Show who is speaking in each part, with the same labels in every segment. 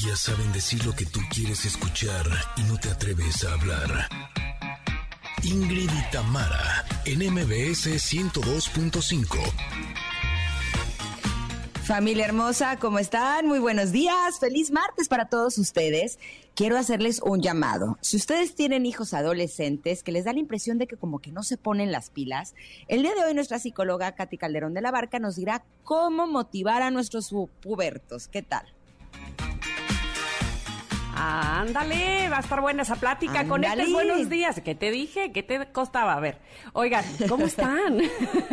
Speaker 1: Ellas saben decir lo que tú quieres escuchar y no te atreves a hablar. Ingrid y Tamara, en MBS 102.5.
Speaker 2: Familia hermosa, ¿cómo están? Muy buenos días. Feliz martes para todos ustedes. Quiero hacerles un llamado. Si ustedes tienen hijos adolescentes que les da la impresión de que como que no se ponen las pilas, el día de hoy nuestra psicóloga Katy Calderón de la Barca nos dirá cómo motivar a nuestros pubertos. ¿Qué tal?
Speaker 3: Ándale, va a estar buena esa plática. con Conectes, buenos días. ¿Qué te dije? ¿Qué te costaba? A ver, oigan, ¿cómo están?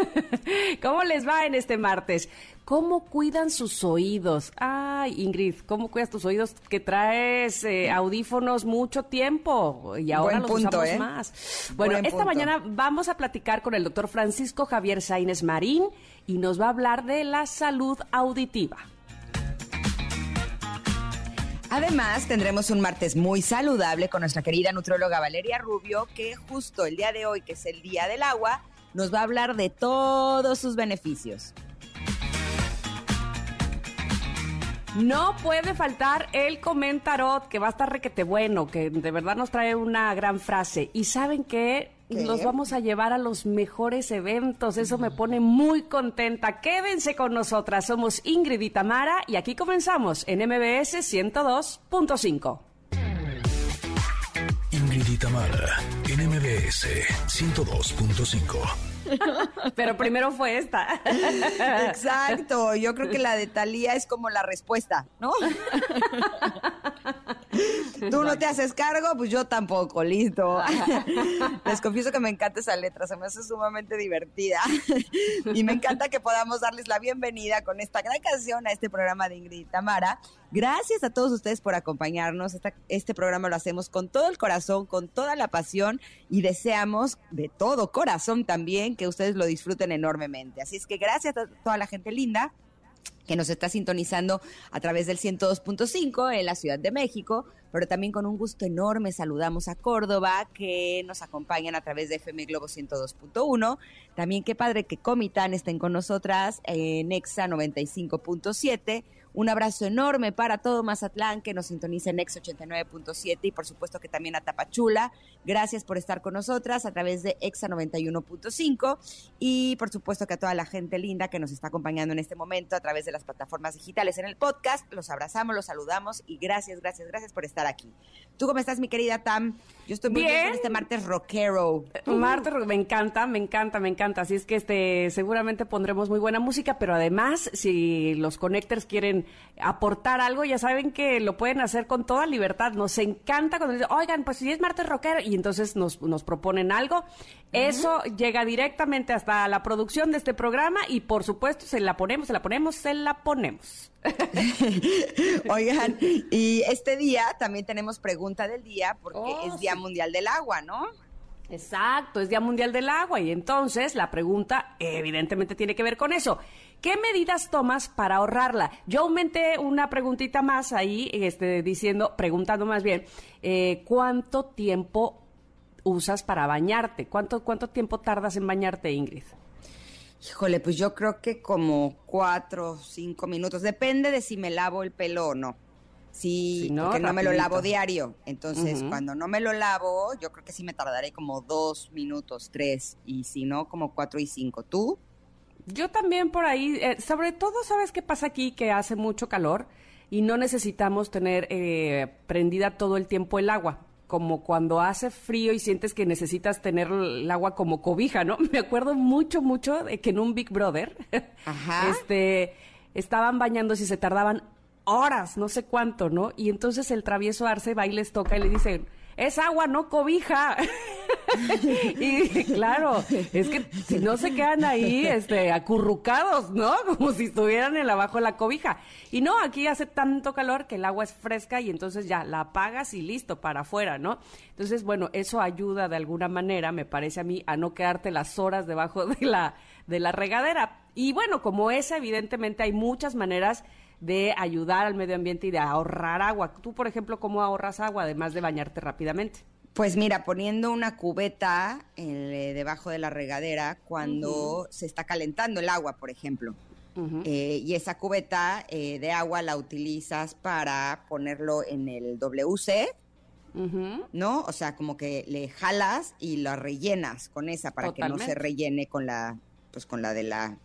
Speaker 3: ¿Cómo les va en este martes? ¿Cómo cuidan sus oídos? Ay, Ingrid, ¿cómo cuidas tus oídos? Que traes eh, audífonos mucho tiempo y ahora los usamos ¿eh? más. Bueno, esta mañana vamos a platicar con el doctor Francisco Javier Saínez Marín y nos va a hablar de la salud auditiva.
Speaker 2: Además, tendremos un martes muy saludable con nuestra querida nutróloga Valeria Rubio, que justo el día de hoy, que es el Día del Agua, nos va a hablar de todos sus beneficios.
Speaker 3: No puede faltar el comentarot, que va a estar requete bueno, que de verdad nos trae una gran frase. Y saben que los vamos a llevar a los mejores eventos. Eso me pone muy contenta. Quédense con nosotras. Somos Ingrid y Tamara y aquí comenzamos en MBS 102.5.
Speaker 1: Ingrid y Tamara en MBS 102.5.
Speaker 3: Pero primero fue esta.
Speaker 2: Exacto, yo creo que la de Talía es como la respuesta, ¿no? Tú no te haces cargo, pues yo tampoco, listo. Les confieso que me encanta esa letra, se me hace sumamente divertida. Y me encanta que podamos darles la bienvenida con esta gran canción a este programa de Ingrid y Tamara. Gracias a todos ustedes por acompañarnos. este programa lo hacemos con todo el corazón, con toda la pasión y deseamos de todo corazón también que ustedes lo disfruten enormemente. Así es que gracias a toda la gente linda que nos está sintonizando a través del 102.5 en la Ciudad de México, pero también con un gusto enorme saludamos a Córdoba, que nos acompañan a través de FM Globo 102.1. También qué padre que Comitán estén con nosotras en EXA 95.7 un abrazo enorme para todo Mazatlán que nos sintoniza en Ex 89.7 y por supuesto que también a Tapachula. Gracias por estar con nosotras a través de Exa 91.5 y por supuesto que a toda la gente linda que nos está acompañando en este momento a través de las plataformas digitales en el podcast. Los abrazamos, los saludamos y gracias, gracias, gracias por estar aquí. ¿Tú cómo estás, mi querida Tam? Yo estoy muy bien, este martes rockero.
Speaker 3: Uh, martes, me encanta, me encanta, me encanta. Así es que este seguramente pondremos muy buena música, pero además, si los connectors quieren aportar algo, ya saben que lo pueden hacer con toda libertad. Nos encanta cuando dicen, oigan, pues si es martes rockero, y entonces nos, nos proponen algo. Eso llega directamente hasta la producción de este programa y por supuesto se la ponemos, se la ponemos, se la ponemos.
Speaker 2: Oigan, y este día también tenemos pregunta del día porque oh, es Día Mundial del Agua, ¿no?
Speaker 3: Exacto, es Día Mundial del Agua y entonces la pregunta evidentemente tiene que ver con eso. ¿Qué medidas tomas para ahorrarla? Yo aumenté una preguntita más ahí, este, diciendo, preguntando más bien, eh, ¿cuánto tiempo usas para bañarte? ¿Cuánto, ¿Cuánto tiempo tardas en bañarte, Ingrid?
Speaker 2: Híjole, pues yo creo que como cuatro o cinco minutos. Depende de si me lavo el pelo o no. Sí, no, porque no me lo lavo diario. Entonces, cuando no me lo lavo, yo creo que sí me tardaré como dos minutos, tres. Y si no, como cuatro y cinco. ¿Tú?
Speaker 3: Yo también por ahí, eh, sobre todo, ¿sabes qué pasa aquí? Que hace mucho calor y no necesitamos tener eh, prendida todo el tiempo el agua como cuando hace frío y sientes que necesitas tener el agua como cobija, ¿no? Me acuerdo mucho, mucho de que en un Big Brother, este, estaban bañándose y se tardaban horas, no sé cuánto, ¿no? Y entonces el travieso Arce va y les toca y le dice, es agua, no cobija. y claro, es que si no se quedan ahí este, acurrucados, ¿no? Como si estuvieran en abajo de la cobija. Y no, aquí hace tanto calor que el agua es fresca y entonces ya la apagas y listo, para afuera, ¿no? Entonces, bueno, eso ayuda de alguna manera, me parece a mí, a no quedarte las horas debajo de la, de la regadera. Y bueno, como esa, evidentemente hay muchas maneras de ayudar al medio ambiente y de ahorrar agua. Tú, por ejemplo, ¿cómo ahorras agua además de bañarte rápidamente?
Speaker 2: Pues mira, poniendo una cubeta eh, debajo de la regadera cuando se está calentando el agua, por ejemplo. eh, y esa cubeta eh, de agua la utilizas para ponerlo en el WC, ¿no? O sea, como que le jalas y la rellenas con esa para que no se rellene con la, pues con la de la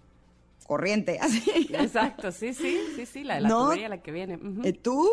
Speaker 2: corriente, así.
Speaker 3: Exacto, sí, sí, sí, sí, la de la tubería, la que viene.
Speaker 2: ¿Y ¿Tú?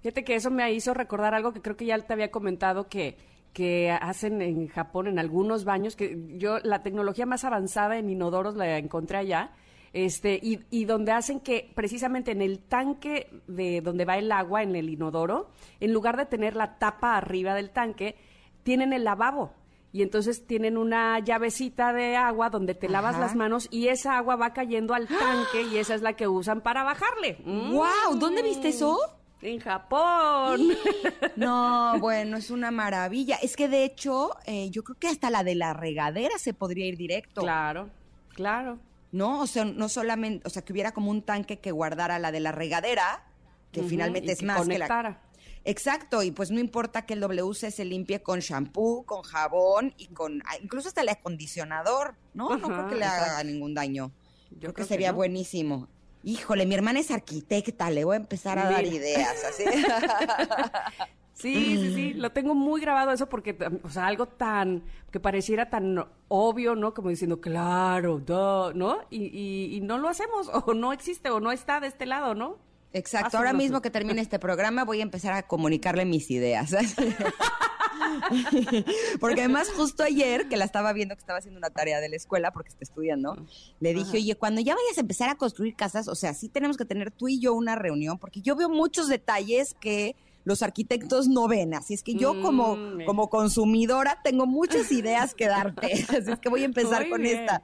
Speaker 3: Fíjate que eso me hizo recordar algo que creo que ya te había comentado que que hacen en Japón en algunos baños, que yo la tecnología más avanzada en inodoros la encontré allá, este, y, y, donde hacen que precisamente en el tanque de donde va el agua, en el inodoro, en lugar de tener la tapa arriba del tanque, tienen el lavabo. Y entonces tienen una llavecita de agua donde te lavas las manos y esa agua va cayendo al tanque y esa es la que usan para bajarle.
Speaker 2: ¡Wow! ¿Dónde viste eso?
Speaker 3: En Japón.
Speaker 2: No, bueno, es una maravilla. Es que de hecho, eh, yo creo que hasta la de la regadera se podría ir directo.
Speaker 3: Claro, claro.
Speaker 2: ¿No? O sea, no solamente, o sea, que hubiera como un tanque que guardara la de la regadera, que finalmente es más que la. Exacto, y pues no importa que el WC se limpie con shampoo, con jabón y con ah, incluso hasta el acondicionador, ¿no? no creo que le haga ningún daño. Yo creo, que sería buenísimo. Híjole, mi hermana es arquitecta, le voy a empezar a dar ideas, así.
Speaker 3: Sí, sí, sí, lo tengo muy grabado eso porque, o sea, algo tan, que pareciera tan obvio, ¿no? Como diciendo, claro, ¿no? Y, y, no lo hacemos, o no existe, o no está de este lado, ¿no?
Speaker 2: Exacto, ahora mismo que termine este programa voy a empezar a comunicarle mis ideas. porque además justo ayer, que la estaba viendo que estaba haciendo una tarea de la escuela porque está estudiando, le dije, oye, cuando ya vayas a empezar a construir casas, o sea, sí tenemos que tener tú y yo una reunión, porque yo veo muchos detalles que los arquitectos no ven. Así es que yo como, mm, como consumidora tengo muchas ideas que darte. Así es que voy a empezar con esta,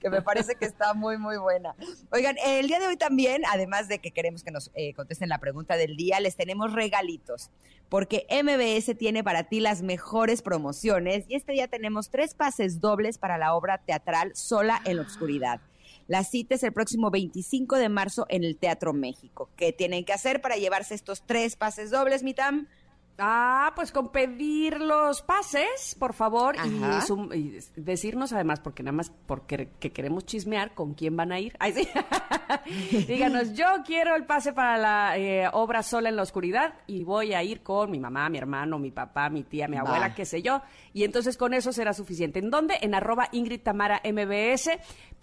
Speaker 2: que me parece que está muy, muy buena. Oigan, el día de hoy también, además de que queremos que nos eh, contesten la pregunta del día, les tenemos regalitos. Porque MBS tiene para ti las mejores promociones y este día tenemos tres pases dobles para la obra teatral Sola en la Oscuridad. La cita es el próximo 25 de marzo en el Teatro México. ¿Qué tienen que hacer para llevarse estos tres pases dobles, Mitam?
Speaker 3: Ah, pues con pedir los pases, por favor, y, decirnos además, porque nada más porque que queremos chismear con quién van a ir. Ay, sí. Díganos, yo quiero el pase para la eh, obra Sola en la Oscuridad y voy a ir con mi mamá, mi hermano, mi papá, mi tía, mi abuela, qué sé yo. Y entonces con eso será suficiente. ¿En dónde? En arroba Ingrid Tamara MBS.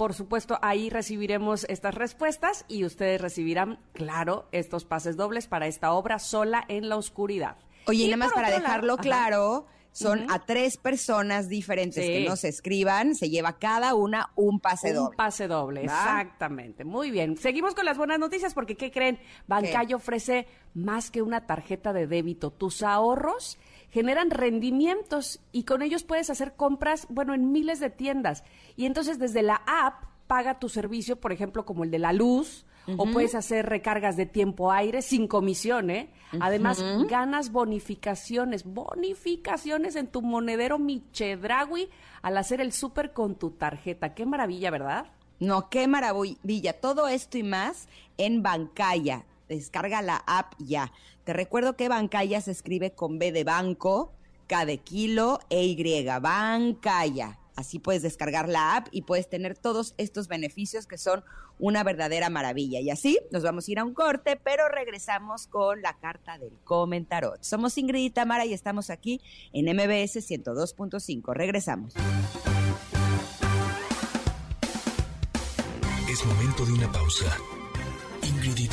Speaker 3: Por supuesto, ahí recibiremos estas respuestas y ustedes recibirán, claro, estos pases dobles para esta obra Sola en la Oscuridad.
Speaker 2: Oye, y, nada más para dejarlo claro, son a tres personas diferentes que nos escriban, se lleva cada una un pase doble.
Speaker 3: Un pase doble, exactamente. Muy bien. Seguimos con las buenas noticias porque, ¿qué creen? Bancayo ofrece más que una tarjeta de débito. Tus ahorros generan rendimientos y con ellos puedes hacer compras, bueno, en miles de tiendas. Y entonces desde la app paga tu servicio, por ejemplo, como el de la luz, o puedes hacer recargas de tiempo aire sin comisión, ¿eh? Además, ganas bonificaciones, bonificaciones en tu monedero Michedragui al hacer el súper con tu tarjeta. Qué maravilla, ¿verdad?
Speaker 2: No, qué maravilla. Todo esto y más en Bancaya. Descarga la app ya. Te recuerdo que Bancaya se escribe con B de banco, K de kilo e Y. Bancaya. Así puedes descargar la app y puedes tener todos estos beneficios que son una verdadera maravilla. Y así nos vamos a ir a un corte, pero regresamos con la carta del comentarot. Somos Ingrid y Tamara y estamos aquí en MBS 102.5. Regresamos.
Speaker 1: Es momento de una pausa. Ingrid y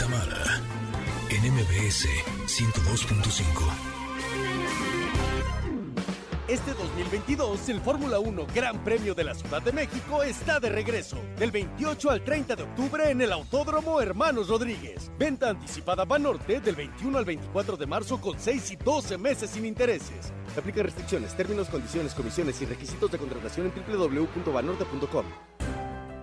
Speaker 1: en MBS 102.5.
Speaker 4: Este 2022, el Fórmula 1 Gran Premio de la Ciudad de México está de regreso. Del 28 al 30 de octubre en el Autódromo Hermanos Rodríguez. Venta anticipada Banorte del 21 al 24 de marzo con 6 y 12 meses sin intereses. Aplica restricciones, términos, condiciones, comisiones y requisitos de contratación en www.banorte.com.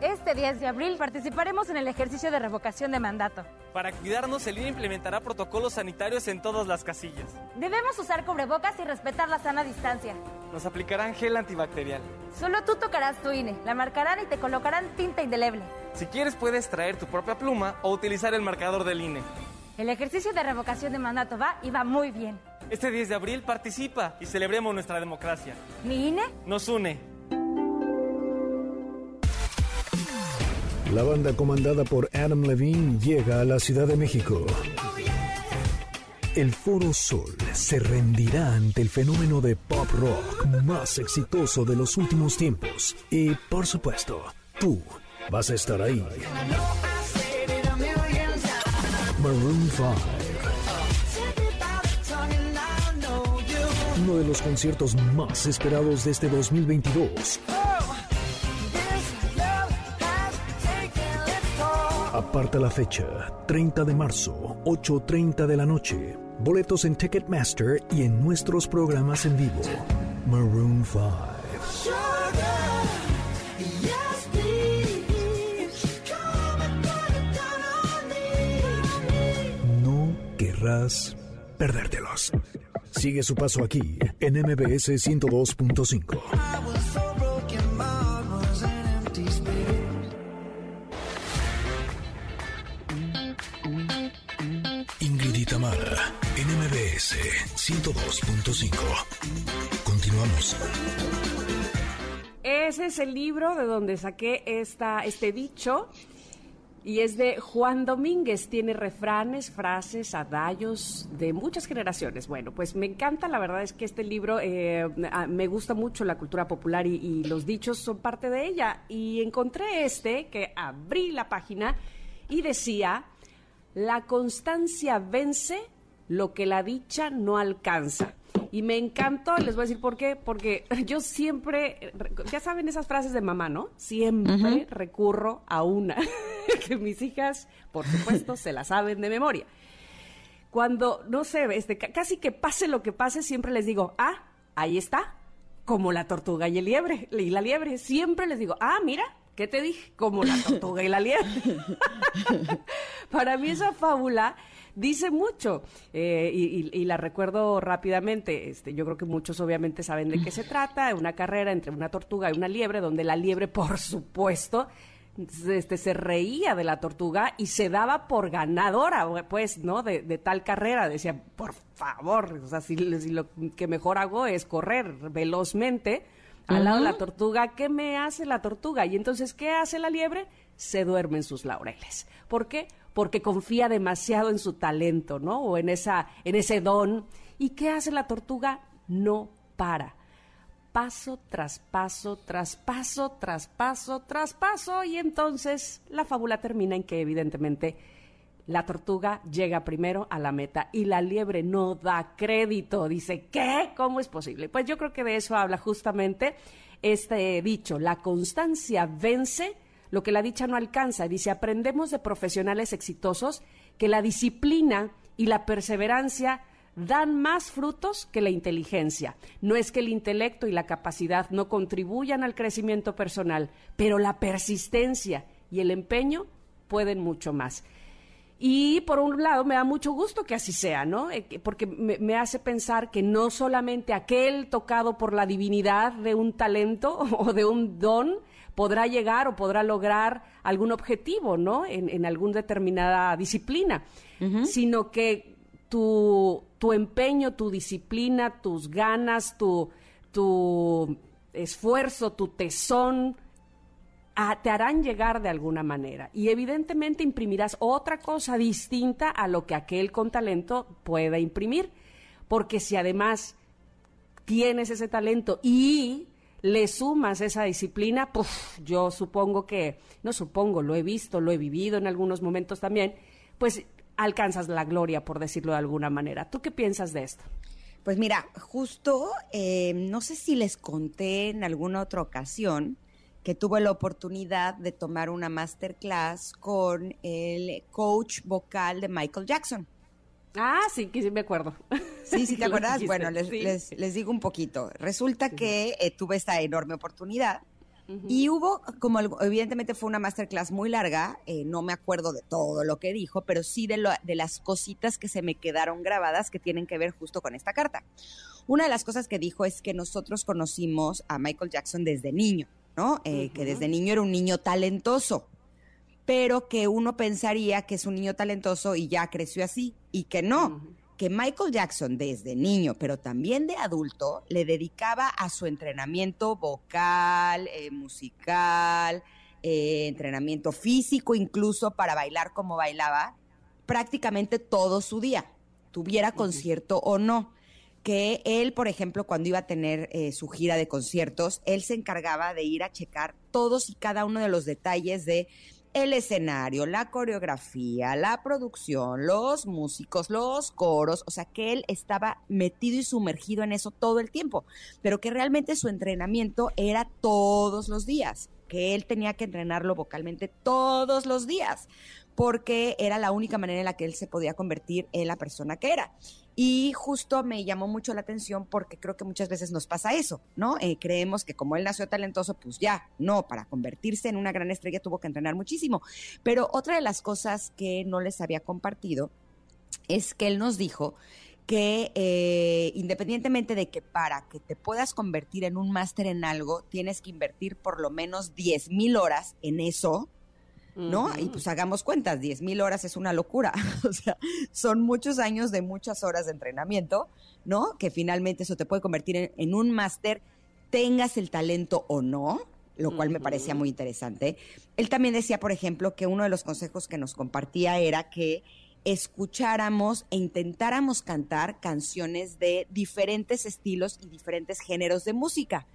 Speaker 5: Este 10 de abril participaremos en el ejercicio de revocación de mandato.
Speaker 6: Para cuidarnos, el INE implementará protocolos sanitarios en todas las casillas.
Speaker 5: Debemos usar cubrebocas y respetar la sana distancia.
Speaker 6: Nos aplicarán gel antibacterial.
Speaker 5: Solo tú tocarás tu INE, la marcarán y te colocarán tinta indeleble.
Speaker 6: Si quieres, puedes traer tu propia pluma o utilizar el marcador del INE.
Speaker 5: El ejercicio de revocación de mandato va y va muy bien.
Speaker 6: Este 10 de abril participa y celebremos nuestra democracia.
Speaker 5: ¿Mi INE?
Speaker 6: Nos une.
Speaker 1: La banda comandada por Adam Levine llega a la Ciudad de México. El Foro Sol se rendirá ante el fenómeno de pop rock más exitoso de los últimos tiempos. Y, por supuesto, tú vas a estar ahí. Maroon 5. Uno de los conciertos más esperados de este 2022. Aparta la fecha, 30 de marzo, 8.30 de la noche. Boletos en Ticketmaster y en nuestros programas en vivo. Maroon 5. No querrás perdértelos. Sigue su paso aquí en MBS 102.5. Ingrid y Tamara, en MBS 102.5. Continuamos.
Speaker 3: Ese es el libro de donde saqué esta, este dicho y es de Juan Domínguez. Tiene refranes, frases, adallos de muchas generaciones. Bueno, pues me encanta, la verdad es que este libro eh, me gusta mucho la cultura popular y los dichos son parte de ella. Y encontré este que abrí la página y decía, la constancia vence lo que la dicha no alcanza. Y me encantó, les voy a decir por qué, porque yo siempre, ya saben esas frases de mamá, ¿no? Siempre recurro a una, que mis hijas, por supuesto, se la saben de memoria. Cuando, no sé, este, casi que pase lo que pase, siempre les digo, ah, ahí está, como la tortuga y el liebre, y la liebre. Siempre les digo, ah, mira, ¿qué te dije? Como la tortuga y la liebre. Para mí esa fábula dice mucho eh, y, y, y, la recuerdo rápidamente. Este, yo creo que muchos obviamente saben de qué se trata, una carrera entre una tortuga y una liebre, donde la liebre, por supuesto, este, se reía de la tortuga y se daba por ganadora, pues, ¿no? De, de tal carrera. Decía, por favor, o sea, si, si, lo que mejor hago es correr velozmente al uh -huh. lado de la tortuga, ¿qué me hace la tortuga? Y entonces, ¿qué hace la liebre? Se duerme en sus laureles. ¿Por qué? Porque confía demasiado en su talento, ¿no? O en, esa, en ese don. ¿Y qué hace la tortuga? No para paso tras paso, tras paso, tras paso, tras paso, y entonces la fábula termina en que evidentemente la tortuga llega primero a la meta y la liebre no da crédito. Dice, ¿qué? ¿Cómo es posible? Pues yo creo que de eso habla justamente este dicho, la constancia vence lo que la dicha no alcanza. Dice, aprendemos de profesionales exitosos que la disciplina y la perseverancia dan más frutos que la inteligencia. No es que el intelecto y la capacidad no contribuyan al crecimiento personal, pero la persistencia y el empeño pueden mucho más. Y por un lado me da mucho gusto que así sea, ¿no? Porque me, me, hace pensar que no solamente aquel tocado por la divinidad de un talento o de un don podrá llegar o podrá lograr algún objetivo, ¿no? En, en alguna determinada disciplina, uh -huh. sino que tu, tu, empeño, tu disciplina, tus ganas, tu, tu esfuerzo, tu tesón, te harán llegar de alguna manera. Y evidentemente imprimirás otra cosa distinta a lo que aquel con talento pueda imprimir. Porque si además tienes ese talento y le sumas esa disciplina, pues yo supongo que, no supongo, lo he visto, lo he vivido en algunos momentos también, pues alcanzas la gloria, por decirlo de alguna manera. ¿Tú qué piensas de esto?
Speaker 2: Pues mira, justo, eh, no sé si les conté en alguna otra ocasión que tuve la oportunidad de tomar una masterclass con el coach vocal de Michael Jackson.
Speaker 3: Ah, sí, que sí me acuerdo.
Speaker 2: Sí, sí, ¿te acuerdas? Bueno, les, sí. les, les, digo un poquito. Resulta sí. que eh, tuve esta enorme oportunidad Uh -huh. Y hubo, como evidentemente fue una masterclass muy larga, eh, no me acuerdo de todo lo que dijo, pero sí de, lo, de, las cositas que se me quedaron grabadas que tienen que ver justo con esta carta. Una de las cosas que dijo es que nosotros conocimos a Michael Jackson desde niño, ¿no? Eh, uh -huh. Que desde niño era un niño talentoso, pero que uno pensaría que es un niño talentoso y ya creció así, y que no. Uh -huh que Michael Jackson desde niño, pero también de adulto, le dedicaba a su entrenamiento vocal, eh, musical, eh, entrenamiento físico, incluso para bailar como bailaba, prácticamente todo su día, tuviera concierto o no que él, por ejemplo, cuando iba a tener eh, su gira de conciertos, él se encargaba de ir a checar todos y cada uno de los detalles de el escenario, la coreografía, la producción, los músicos, los coros, o sea que él estaba metido y sumergido en eso todo el tiempo, pero que realmente su entrenamiento era todos los días, que él tenía que entrenarlo vocalmente todos los días, porque era la única manera en la que él se podía convertir en la persona que era. Y justo me llamó mucho la atención porque creo que muchas veces nos pasa eso, ¿no? Eh, creemos que como él nació talentoso, pues ya, no, para convertirse en una gran estrella tuvo que entrenar muchísimo. Pero otra de las cosas que no les había compartido es que él nos dijo que eh, independientemente de que para que te puedas convertir en un máster en algo, tienes que invertir por lo menos 10 mil horas en eso, ¿no? Y pues hagamos cuentas, 10 mil horas es una locura, o sea, son muchos años de muchas horas de entrenamiento, ¿no? Que finalmente eso te puede convertir en, un máster, tengas el talento o no, lo cual me parecía muy interesante. Él también decía, por ejemplo, que uno de los consejos que nos compartía era que escucháramos e intentáramos cantar canciones de diferentes estilos y diferentes géneros de música,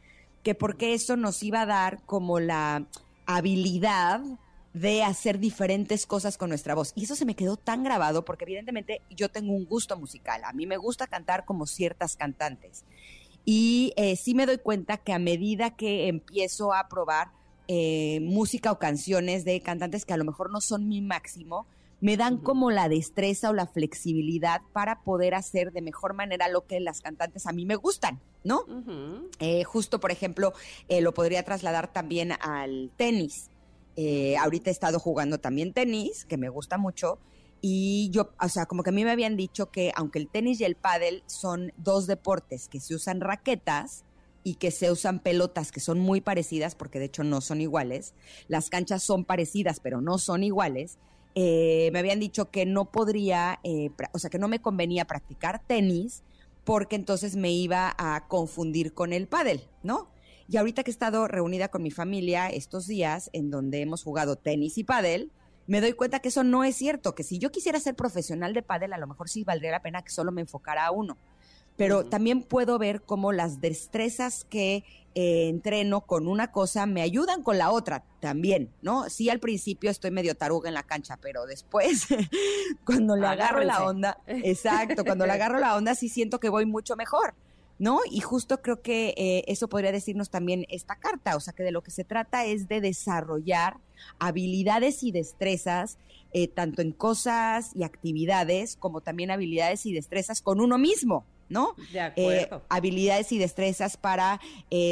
Speaker 2: que porque eso nos iba a dar como la habilidad de hacer diferentes cosas con nuestra voz. Y eso se me quedó tan grabado porque evidentemente yo tengo un gusto musical. A mí me gusta cantar como ciertas cantantes. Y eh, sí me doy cuenta que a medida que empiezo a probar eh, música o canciones de cantantes que a lo mejor no son mi máximo, me dan como la destreza o la flexibilidad para poder hacer de mejor manera lo que las cantantes a mí me gustan, ¿no? Eh, justo, por ejemplo, lo podría trasladar también al tenis. Eh, ahorita he estado jugando también tenis, que me gusta mucho. Y yo, o sea, como que a mí me habían dicho que aunque el tenis y el pádel son dos deportes que se usan raquetas y que se usan pelotas que son muy parecidas, porque de hecho no son iguales, las canchas son parecidas pero no son iguales, eh, me habían dicho que no podría, eh, o sea, que no me convenía practicar tenis porque entonces me iba a confundir con el pádel, ¿no? Y ahorita que he estado reunida con mi familia estos días, en donde hemos jugado tenis y pádel, me doy cuenta que eso no es cierto, que si yo quisiera ser profesional de pádel, a lo mejor sí valdría la pena que solo me enfocara a uno. Pero también puedo ver cómo las destrezas que eh, entreno con una cosa me ayudan con la otra también, ¿no? Sí, al principio estoy medio taruga en la cancha, pero después, cuando le agarro la onda, exacto, cuando le agarro la onda sí siento que voy mucho mejor. ¿No? Y justo creo que eh, eso podría decirnos también esta carta, o sea, que de lo que se trata es de desarrollar habilidades y destrezas, eh, tanto en cosas y actividades, como también habilidades y destrezas con uno mismo, ¿no?
Speaker 3: De
Speaker 2: eh, habilidades y destrezas para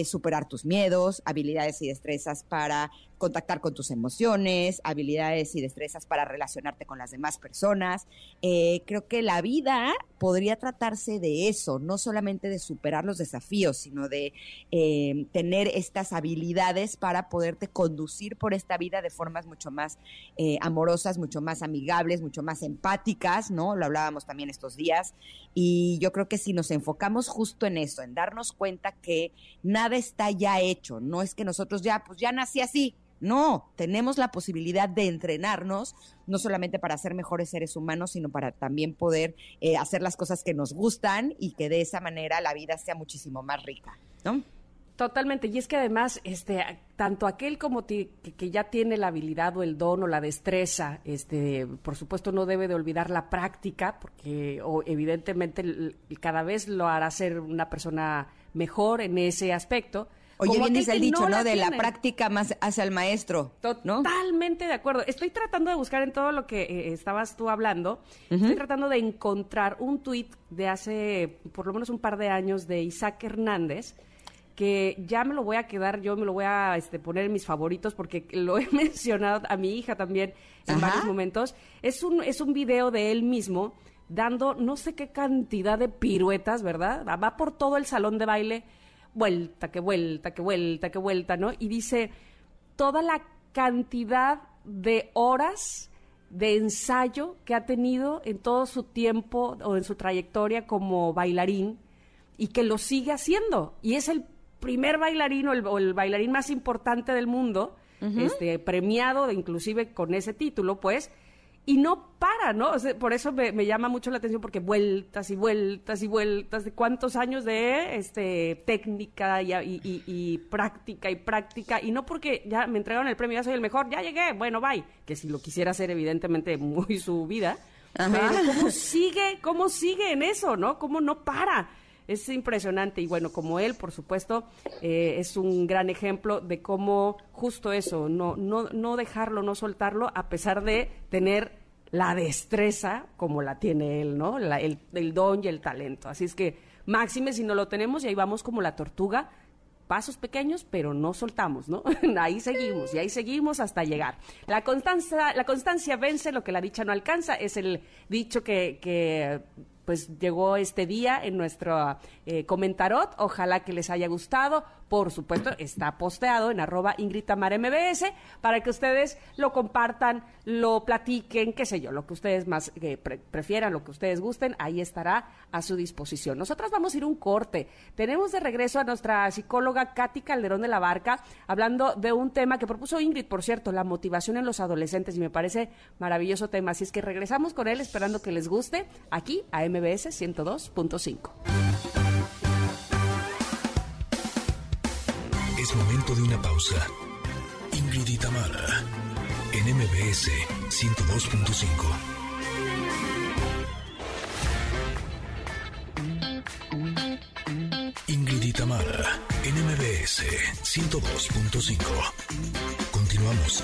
Speaker 2: superar tus miedos, habilidades y destrezas para contactar con tus emociones, habilidades y destrezas para relacionarte con las demás personas. Eh, creo que la vida podría tratarse de eso, no solamente de superar los desafíos, sino de eh, tener estas habilidades para poderte conducir por esta vida de formas mucho más eh, amorosas, mucho más amigables, mucho más empáticas, ¿no? Lo hablábamos también estos días. Y yo creo que si nos enfocamos justo en eso, en darnos cuenta que nada está ya hecho, no es que nosotros ya, pues ya nací así, no, tenemos la posibilidad de entrenarnos, no solamente para ser mejores seres humanos, sino para también poder eh, hacer las cosas que nos gustan y que de esa manera la vida sea muchísimo más rica, ¿no?
Speaker 3: Totalmente, y es que además, este, tanto aquel como que, ya tiene la habilidad o el don o la destreza, este, por supuesto no debe de olvidar la práctica, porque evidentemente cada vez lo hará ser una persona mejor en ese aspecto,
Speaker 2: Oye, bien dice el dicho, ¿no? De la práctica más hacia el maestro.
Speaker 3: Totalmente de acuerdo. Estoy tratando de buscar en todo lo que eh, estabas tú hablando, estoy tratando de encontrar un tuit de hace por lo menos un par de años de Isaac Hernández, que ya me lo voy a quedar, yo me lo voy a este, poner en mis favoritos porque lo he mencionado a mi hija también en varios momentos. Es un, es un video de él mismo dando no sé qué cantidad de piruetas, ¿verdad? Va por todo el salón de baile vuelta, que vuelta, que vuelta, que vuelta, ¿no? Y dice toda la cantidad de horas de ensayo que ha tenido en todo su tiempo o en su trayectoria como bailarín y que lo sigue haciendo. Y es el primer bailarín o el, bailarín más importante del mundo este, premiado, inclusive con ese título, pues, y no para, ¿no? por eso me, llama mucho la atención porque vueltas y vueltas y vueltas de cuántos años de este técnica y, práctica y práctica y no porque ya me entregaron el premio, ya soy el mejor, ya llegué, bueno, bye, que si lo quisiera hacer evidentemente muy su vida, pero cómo sigue, cómo sigue en eso, ¿no? Cómo no para. Es impresionante y bueno, como él, por supuesto, eh, es un gran ejemplo de cómo justo eso, no, no, no dejarlo, no soltarlo, a pesar de tener la destreza como la tiene él, ¿no? el, el, don y el talento. Así es que, máxime, si no lo tenemos, y ahí vamos como la tortuga, pasos pequeños, pero no soltamos, ¿no? ahí seguimos, y ahí seguimos hasta llegar. La constancia, la constancia vence lo que la dicha no alcanza, es el dicho que, que pues llegó este día en nuestro eh, comentarot. Ojalá que les haya gustado. Por supuesto, está posteado en arroba MBS para que ustedes lo compartan, lo platiquen, qué sé yo, lo que ustedes más eh, prefieran, lo que ustedes gusten, ahí estará a su disposición. Nosotras vamos a ir un corte. Tenemos de regreso a nuestra psicóloga Katy Calderón de la Barca, hablando de un tema que propuso Ingrid, por cierto, la motivación en los adolescentes, y me parece maravilloso tema. Así es que regresamos con él, esperando que les guste, aquí a MBS 102.5.
Speaker 1: Es momento de una pausa. Ingrid y en MBS 102.5. Tamara, NMBS 102.5. Continuamos.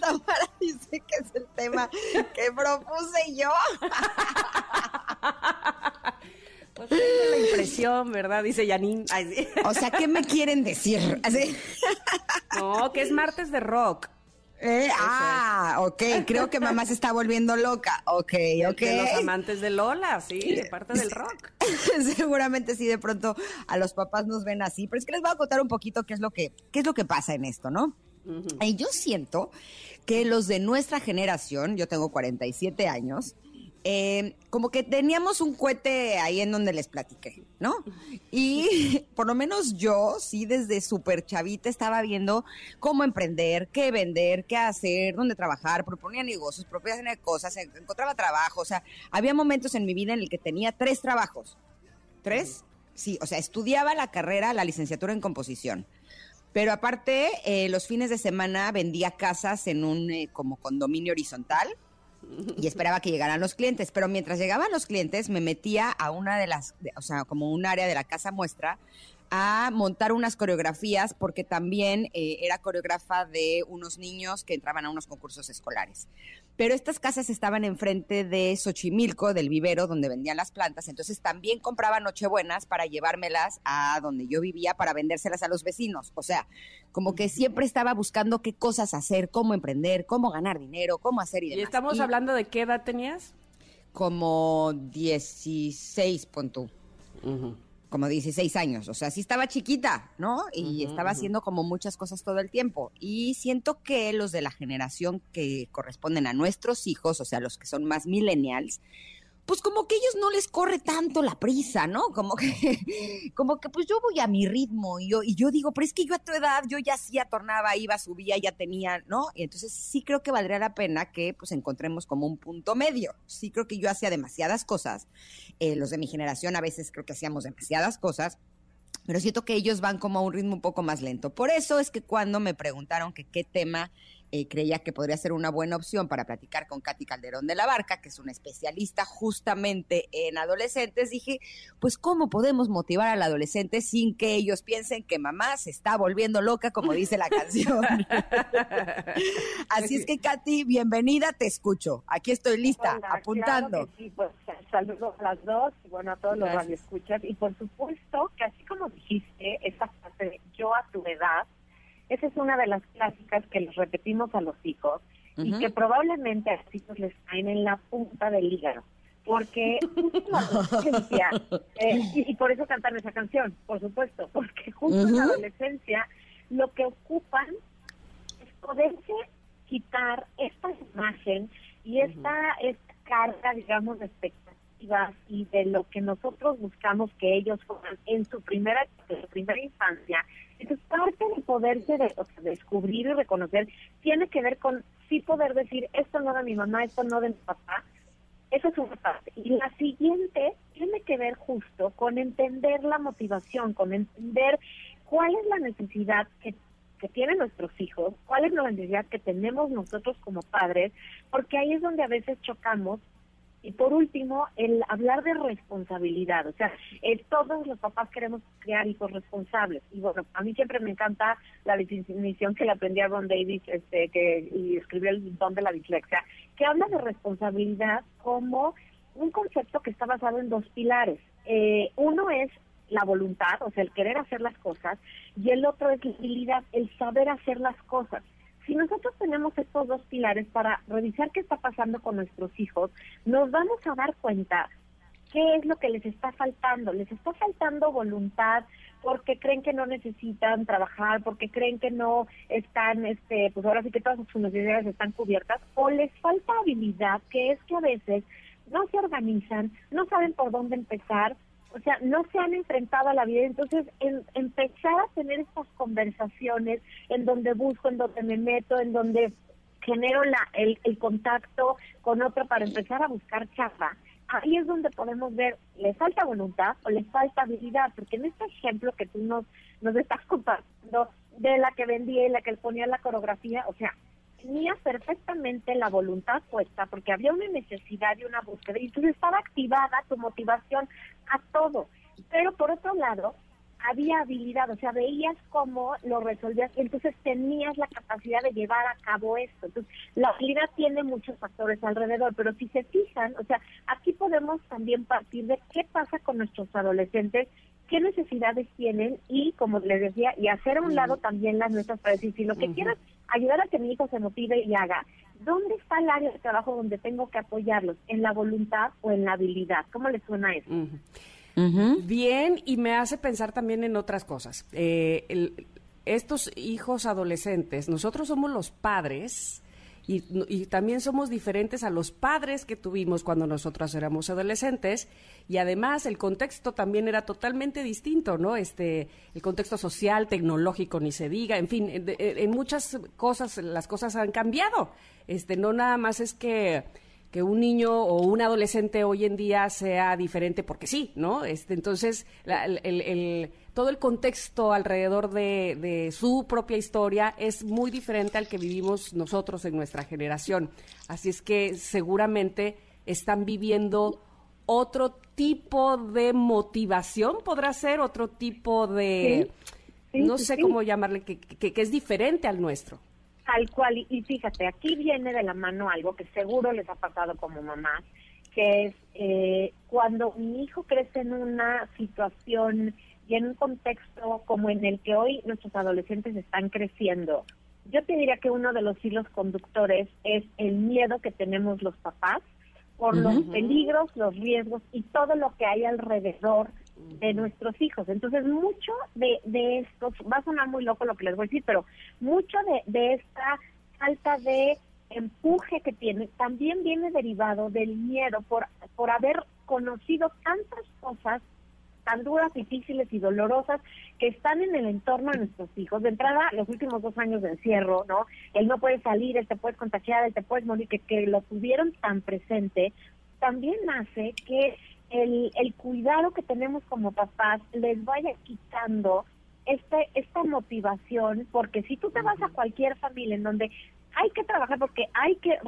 Speaker 2: Tamara dice que es el tema que propuse yo.
Speaker 3: Pues la impresión, ¿verdad? Dice Janine.
Speaker 2: O sea, ¿qué me quieren decir?
Speaker 3: No, que es martes de rock.
Speaker 2: Eh, ah, ok, creo que mamá se está volviendo loca. Ok, ok.
Speaker 3: De los amantes de Lola, sí, de parte del rock.
Speaker 2: Seguramente sí, de pronto a los papás nos ven así, pero es que les voy a contar un poquito qué es lo que, qué es lo que pasa en esto, ¿no? Y yo siento que los de nuestra generación, yo tengo 47 años, eh, como que teníamos un cohete ahí en donde les platiqué, ¿no? Y por lo menos yo, sí, desde súper chavita estaba viendo cómo emprender, qué vender, qué hacer, dónde trabajar, proponía negocios, proponía cosas, encontraba trabajo, o sea, había momentos en mi vida en el que tenía tres trabajos. ¿Tres? Sí, o sea, estudiaba la carrera, la licenciatura en composición. Pero aparte, eh, los fines de semana vendía casas en un eh, como condominio horizontal y esperaba que llegaran los clientes. Pero mientras llegaban los clientes, me metía a una de las, o sea, como un área de la casa muestra, a montar unas coreografías porque también eh, era coreógrafa de unos niños que entraban a unos concursos escolares pero estas casas estaban enfrente de Xochimilco, del vivero donde vendían las plantas, entonces también compraba nochebuenas para llevármelas a donde yo vivía para vendérselas a los vecinos. O sea, como que siempre estaba buscando qué cosas hacer, cómo emprender, cómo ganar dinero, cómo hacer y demás.
Speaker 3: ¿Y estamos hablando de qué edad tenías?
Speaker 2: Como 16, punto como 16 años, o sea, sí estaba chiquita, ¿no? Y estaba haciendo como muchas cosas todo el tiempo. Y siento que los de la generación que corresponden a nuestros hijos, o sea, los que son más millennials, pues como que ellos no les corre tanto la prisa, ¿no? Como que, como que pues yo voy a mi ritmo y yo, y yo digo, pero es que yo a tu edad, yo ya sí atornaba, iba, subía, ya tenía, ¿no? Y entonces sí creo que valdría la pena que pues encontremos como un punto medio. Sí creo que yo hacía demasiadas cosas, eh, los de mi generación a veces creo que hacíamos demasiadas cosas, pero siento que ellos van como a un ritmo un poco más lento. Por eso es que cuando me preguntaron que qué tema eh, creía que podría ser una buena opción para platicar con Katy Calderón de la Barca, que es una especialista justamente en adolescentes, dije, pues cómo podemos motivar al adolescente sin que ellos piensen que mamá se está volviendo loca, como dice la canción. Así es que Katy, bienvenida, te escucho. Aquí estoy lista, apuntando.
Speaker 7: sí, pues saludos a las dos y bueno, a todos los los escuchas Y por supuesto que así como dijiste, esa parte de yo a tu edad, esa es una de las clásicas que les repetimos a los hijos y que probablemente a los hijos les caen en la punta del hígado. Porque justo la adolescencia, eh, y, por eso cantan esa canción, por supuesto, porque justo en la adolescencia lo que ocupan es poderse quitar esta imagen y esta, esta carga, digamos, de expectativa expectativas y de lo que nosotros buscamos que ellos fueran en su primera, en su primera infancia, entonces parte de poderse de, descubrir y reconocer tiene que ver con sí poder decir esto no de mi mamá, esto no de mi papá, esa es una parte. Y la siguiente tiene que ver justo con entender la motivación, con entender cuál es la necesidad que, que tienen nuestros hijos, cuál es la necesidad que tenemos nosotros como padres, porque ahí es donde a veces chocamos y por último, el hablar de responsabilidad. O sea, eh, todos los papás queremos crear hijos responsables. Y bueno, a mí siempre me encanta la definición que le aprendí a Ron Davis, este, que y escribió el don de la dislexia, que habla de responsabilidad como un concepto que está basado en dos pilares. Eh, uno es la voluntad, o sea, el querer hacer las cosas, y el otro es la habilidad, el saber hacer las cosas. Si nosotros tenemos estos dos pilares para revisar qué está pasando con nuestros hijos, nos vamos a dar cuenta qué es lo que les está faltando. Les está faltando voluntad porque creen que no necesitan trabajar, porque creen que no están, este, pues ahora sí que todas sus necesidades están cubiertas, o les falta habilidad, que es que a veces no se organizan, no saben por dónde empezar, o sea, no se han enfrentado a la vida. Entonces, en, empezar a tener estas conversaciones en donde busco, en donde me meto, en donde genero la, el, contacto con otro para empezar a buscar charla, ahí es donde podemos ver, ¿le falta voluntad o le falta habilidad? Porque en este ejemplo que tú nos, nos estás compartiendo de la que vendía y la que ponía la coreografía, o sea, tenía perfectamente la voluntad puesta porque había una necesidad y una búsqueda y entonces estaba activada tu motivación a todo. Pero por otro lado, había habilidad, o sea, veías cómo lo resolvías, entonces tenías la capacidad de llevar a cabo esto. Entonces, la habilidad tiene muchos factores alrededor, pero si se fijan, o sea, aquí podemos también partir de qué pasa con nuestros adolescentes, qué necesidades tienen y, como les decía, y hacer a un lado también las nuestras para decir, si lo que quieras ayudar a que mi hijo se motive y haga. ¿Dónde está el área de trabajo donde tengo que apoyarlos? ¿En la voluntad o en la habilidad? ¿Cómo les suena eso?
Speaker 3: Bien, y me hace pensar también en otras cosas. Eh, estos hijos adolescentes, nosotros somos los padres y, también somos diferentes a los padres que tuvimos cuando nosotros éramos adolescentes y además el contexto también era totalmente distinto, ¿no? Este, el contexto social, tecnológico, ni se diga, en fin, en, muchas cosas las cosas han cambiado. Este, no nada más es que que un niño o un adolescente hoy en día sea diferente porque sí, ¿no? Este, entonces, el, todo el contexto alrededor de, su propia historia es muy diferente al que vivimos nosotros en nuestra generación. Así es que seguramente están viviendo otro tipo de motivación, podrá ser otro tipo de, no sé cómo llamarle, que, que es diferente al nuestro.
Speaker 7: Tal cual, y, fíjate, aquí viene de la mano algo que seguro les ha pasado como mamá, que es eh, cuando mi hijo crece en una situación y en un contexto como en el que hoy nuestros adolescentes están creciendo, yo te diría que uno de los hilos conductores es el miedo que tenemos los papás por los peligros, los riesgos y todo lo que hay alrededor de nuestros hijos. Entonces, mucho de, de esto, va a sonar muy loco lo que les voy a decir, pero mucho de, de esta falta de empuje que tiene también viene derivado del miedo por, por haber conocido tantas cosas tan duras, difíciles y dolorosas que están en el entorno de nuestros hijos. De entrada, los últimos dos años de encierro, ¿no? Él no puede salir, él te puede contagiar, él te puede morir, que, que lo tuvieron tan presente, también hace que el, el cuidado que tenemos como papás les vaya quitando este, esta motivación, porque si tú te vas a cualquier familia en donde hay que trabajar porque hay que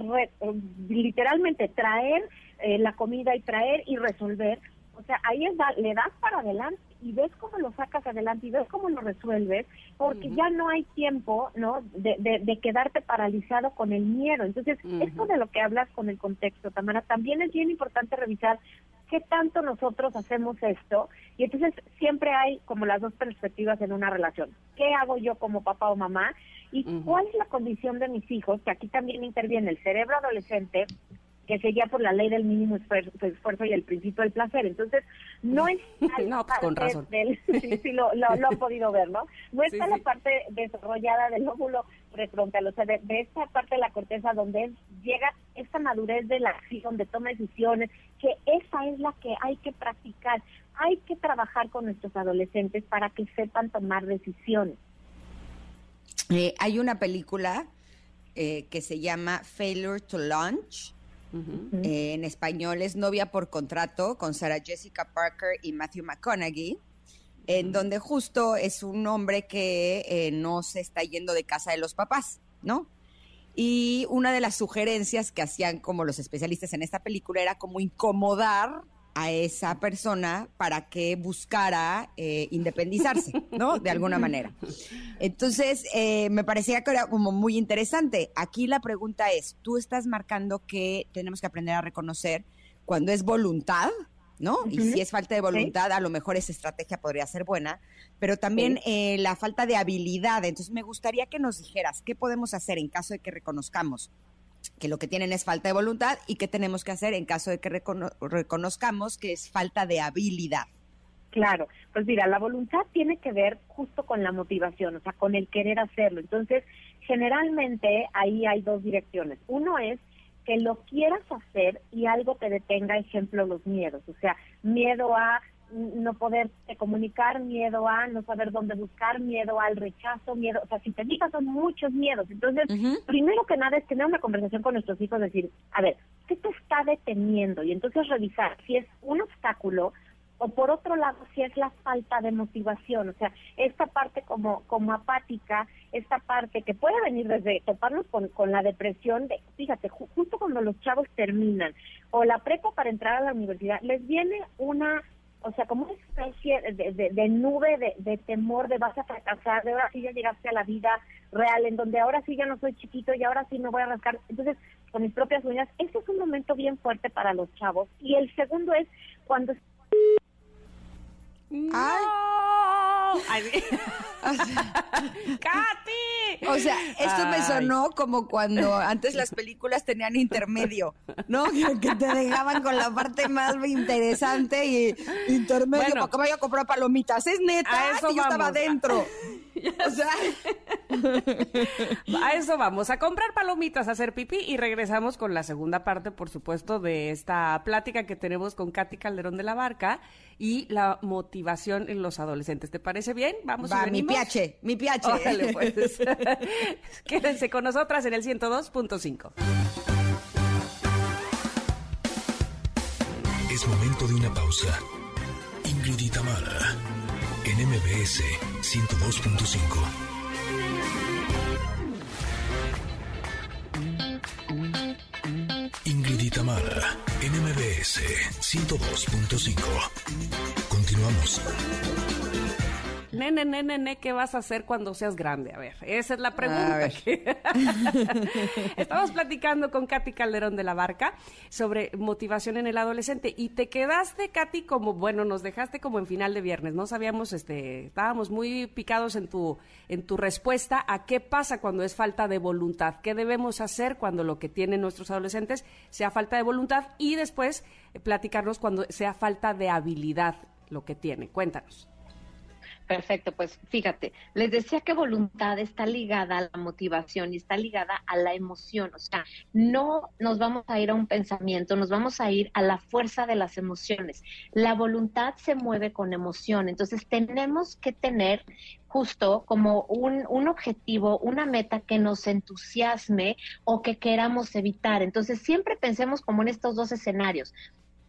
Speaker 7: literalmente traer eh, la comida y traer y resolver, o sea, ahí es le das para adelante y ves cómo lo sacas adelante y ves cómo lo resuelves, porque ya no hay tiempo, ¿no? De, de, quedarte paralizado con el miedo. Entonces, esto de lo que hablas con el contexto, Tamara, también es bien importante revisar qué tanto nosotros hacemos esto y entonces siempre hay como las dos perspectivas en una relación. ¿Qué hago yo como papá o mamá? ¿Y cuál es la condición de mis hijos? Que aquí también interviene el cerebro adolescente que seguía por la ley del mínimo esfuerzo, y el principio del placer. Entonces, no es
Speaker 3: no, pues, con razón.
Speaker 7: Del, sí, lo, lo, han podido ver, ¿no? No está la parte desarrollada del óvulo prefrontal, o sea, de, esta parte de la corteza donde llega esta madurez de la acción, de toma de decisiones, que esa es la que hay que practicar. Hay que trabajar con nuestros adolescentes para que sepan tomar decisiones.
Speaker 2: Eh, hay una película eh, que se llama Failure to Launch. Eh, en español es Novia por Contrato con Sarah Jessica Parker y Matthew McConaughey en donde justo es un hombre que eh, no se está yendo de casa de los papás, ¿no? Y una de las sugerencias que hacían como los especialistas en esta película era como incomodar a esa persona para que buscara eh, independizarse, ¿no? De alguna manera. Entonces, eh, me parecía que era como muy interesante. Aquí la pregunta es, tú estás marcando que tenemos que aprender a reconocer cuando es voluntad, ¿no? Y si es falta de voluntad, a lo mejor esa estrategia podría ser buena, pero también eh, la falta de habilidad. Entonces, me gustaría que nos dijeras qué podemos hacer en caso de que reconozcamos que lo que tienen es falta de voluntad y qué tenemos que hacer en caso de que reconozcamos que es falta de habilidad.
Speaker 7: Claro, pues mira, la voluntad tiene que ver justo con la motivación, o sea, con el querer hacerlo. Entonces, generalmente ahí hay dos direcciones. Uno es que lo quieras hacer y algo te detenga, ejemplo, los miedos, o sea, miedo a no poder comunicar, miedo a no saber dónde buscar, miedo al rechazo, miedo, o sea, si te digas son muchos miedos. Entonces, primero que nada es tener una conversación con nuestros hijos, decir, a ver, ¿qué te está deteniendo? Y entonces revisar si es un obstáculo o por otro lado si es la falta de motivación, o sea, esta parte como, como apática, esta parte que puede venir desde toparnos con, con la depresión, de, fíjate, justo cuando los chavos terminan o la prepa para entrar a la universidad, les viene una o sea, como una especie de, de, nube de, temor de vas a fracasar, de ahora sí ya llegaste a la vida real, en donde ahora sí ya no soy chiquito y ahora sí me voy a rascar. Entonces, con mis propias uñas, ese es un momento bien fuerte para los chavos. Y el segundo es cuando
Speaker 3: ¡No! ¡Katy!
Speaker 2: O sea, esto me sonó como cuando antes las películas tenían intermedio, ¿no? Que te dejaban con la parte más interesante y intermedio bueno, porque vaya a comprar palomitas. Es neta, eso yo estaba adentro. O sea...
Speaker 3: a eso vamos, a comprar palomitas, a hacer pipí y regresamos con la segunda parte, por supuesto, de esta plática que tenemos con Katy Calderón de la Barca y la motivación en los adolescentes. ¿Te parece bien? Vamos
Speaker 2: Va, mi piache, mi piache.
Speaker 3: pues. Quédense con nosotras en el 102.5.
Speaker 1: Es momento de una pausa. Ingrid en MBS 102.5. Ingrid Itamara, NMBS 102.5. Continuamos.
Speaker 3: Nene, nene, nene, ¿qué vas a hacer cuando seas grande? A ver, esa es la pregunta. Estamos platicando con Katy Calderón de la Barca sobre motivación en el adolescente y te quedaste, Katy, como, bueno, nos dejaste como en final de viernes, no sabíamos, este, estábamos muy picados en tu, en tu respuesta a qué pasa cuando es falta de voluntad, qué debemos hacer cuando lo que tienen nuestros adolescentes sea falta de voluntad y después platicarnos cuando sea falta de habilidad lo que tiene. Cuéntanos.
Speaker 8: Perfecto, pues fíjate, les decía que voluntad está ligada a la motivación y está ligada a la emoción, o sea, no nos vamos a ir a un pensamiento, nos vamos a ir a la fuerza de las emociones. La voluntad se mueve con emoción, entonces tenemos que tener justo como un, un objetivo, una meta que nos entusiasme o que queramos evitar. Entonces siempre pensemos como en estos dos escenarios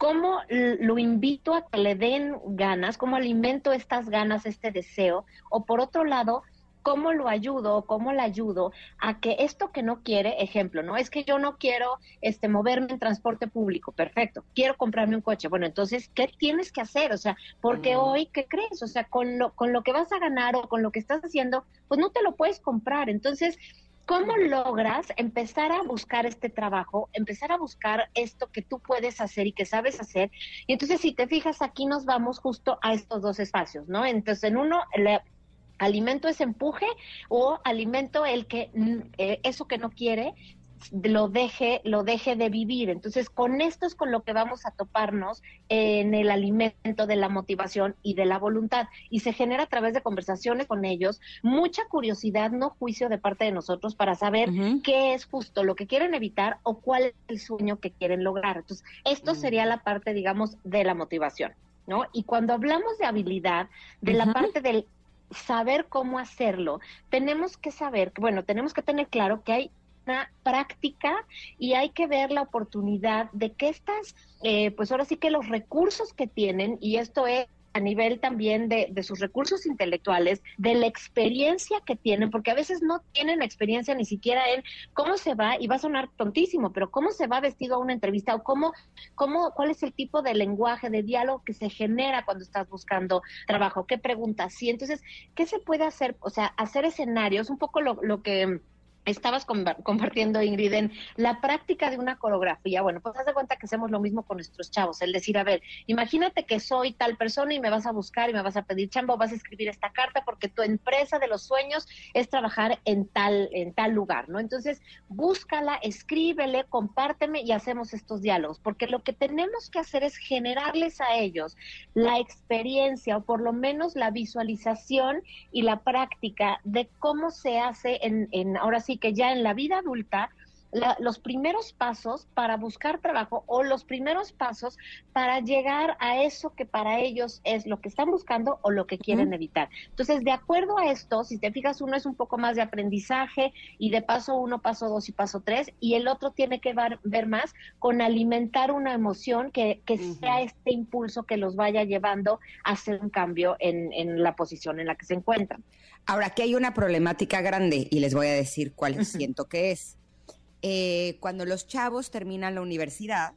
Speaker 8: cómo lo invito a que le den ganas, cómo alimento estas ganas, este deseo, o por otro lado, cómo lo ayudo, cómo le ayudo a que esto que no quiere, ejemplo, no es que yo no quiero este moverme en transporte público, perfecto, quiero comprarme un coche. Bueno, entonces, ¿qué tienes que hacer? O sea, porque hoy qué crees? O sea, con lo con lo que vas a ganar o con lo que estás haciendo, pues no te lo puedes comprar. Entonces, ¿Cómo logras empezar a buscar este trabajo, empezar a buscar esto que tú puedes hacer y que sabes hacer? Y entonces, si te fijas, aquí nos vamos justo a estos dos espacios, ¿no? Entonces, en uno, el alimento es empuje o alimento el que, mm, eh, eso que no quiere, lo deje, lo deje de vivir. Entonces, con esto es con lo que vamos a toparnos en el alimento de la motivación y de la voluntad. Y se genera a través de conversaciones con ellos mucha curiosidad, no juicio de parte de nosotros para saber qué es justo lo que quieren evitar o cuál es el sueño que quieren lograr. Entonces, esto sería la parte, digamos, de la motivación. ¿No? Y cuando hablamos de habilidad, de la parte del saber cómo hacerlo, tenemos que saber, bueno, tenemos que tener claro que hay práctica y hay que ver la oportunidad de que estas, eh, pues ahora sí que los recursos que tienen, y esto es a nivel también de, de, sus recursos intelectuales, de la experiencia que tienen, porque a veces no tienen experiencia ni siquiera en cómo se va, y va a sonar tontísimo, pero cómo se va vestido a una entrevista o cómo, cómo, cuál es el tipo de lenguaje, de diálogo que se genera cuando estás buscando trabajo, qué preguntas, sí, entonces, ¿qué se puede hacer? O sea, hacer escenarios, un poco lo, lo que estabas compartiendo, Ingrid, en la práctica de una coreografía. Bueno, pues haz de cuenta que hacemos lo mismo con nuestros chavos, el decir, a ver, imagínate que soy tal persona y me vas a buscar y me vas a pedir chambo, vas a escribir esta carta porque tu empresa de los sueños es trabajar en tal, en tal lugar, ¿no? Entonces, búscala, escríbele, compárteme y hacemos estos diálogos, porque lo que tenemos que hacer es generarles a ellos la experiencia o por lo menos la visualización y la práctica de cómo se hace en, en ahora sí, que ya en la vida adulta los primeros pasos para buscar trabajo o los primeros pasos para llegar a eso que para ellos es lo que están buscando o lo que quieren evitar. Entonces, de acuerdo a esto, si te fijas, uno es un poco más de aprendizaje y de paso uno, paso dos y paso tres, y el otro tiene que ver, más con alimentar una emoción que, que sea este impulso que los vaya llevando a hacer un cambio en, en la posición en la que se encuentran.
Speaker 2: Ahora, aquí hay una problemática grande y les voy a decir cuál siento que es. Eh, cuando los chavos terminan la universidad,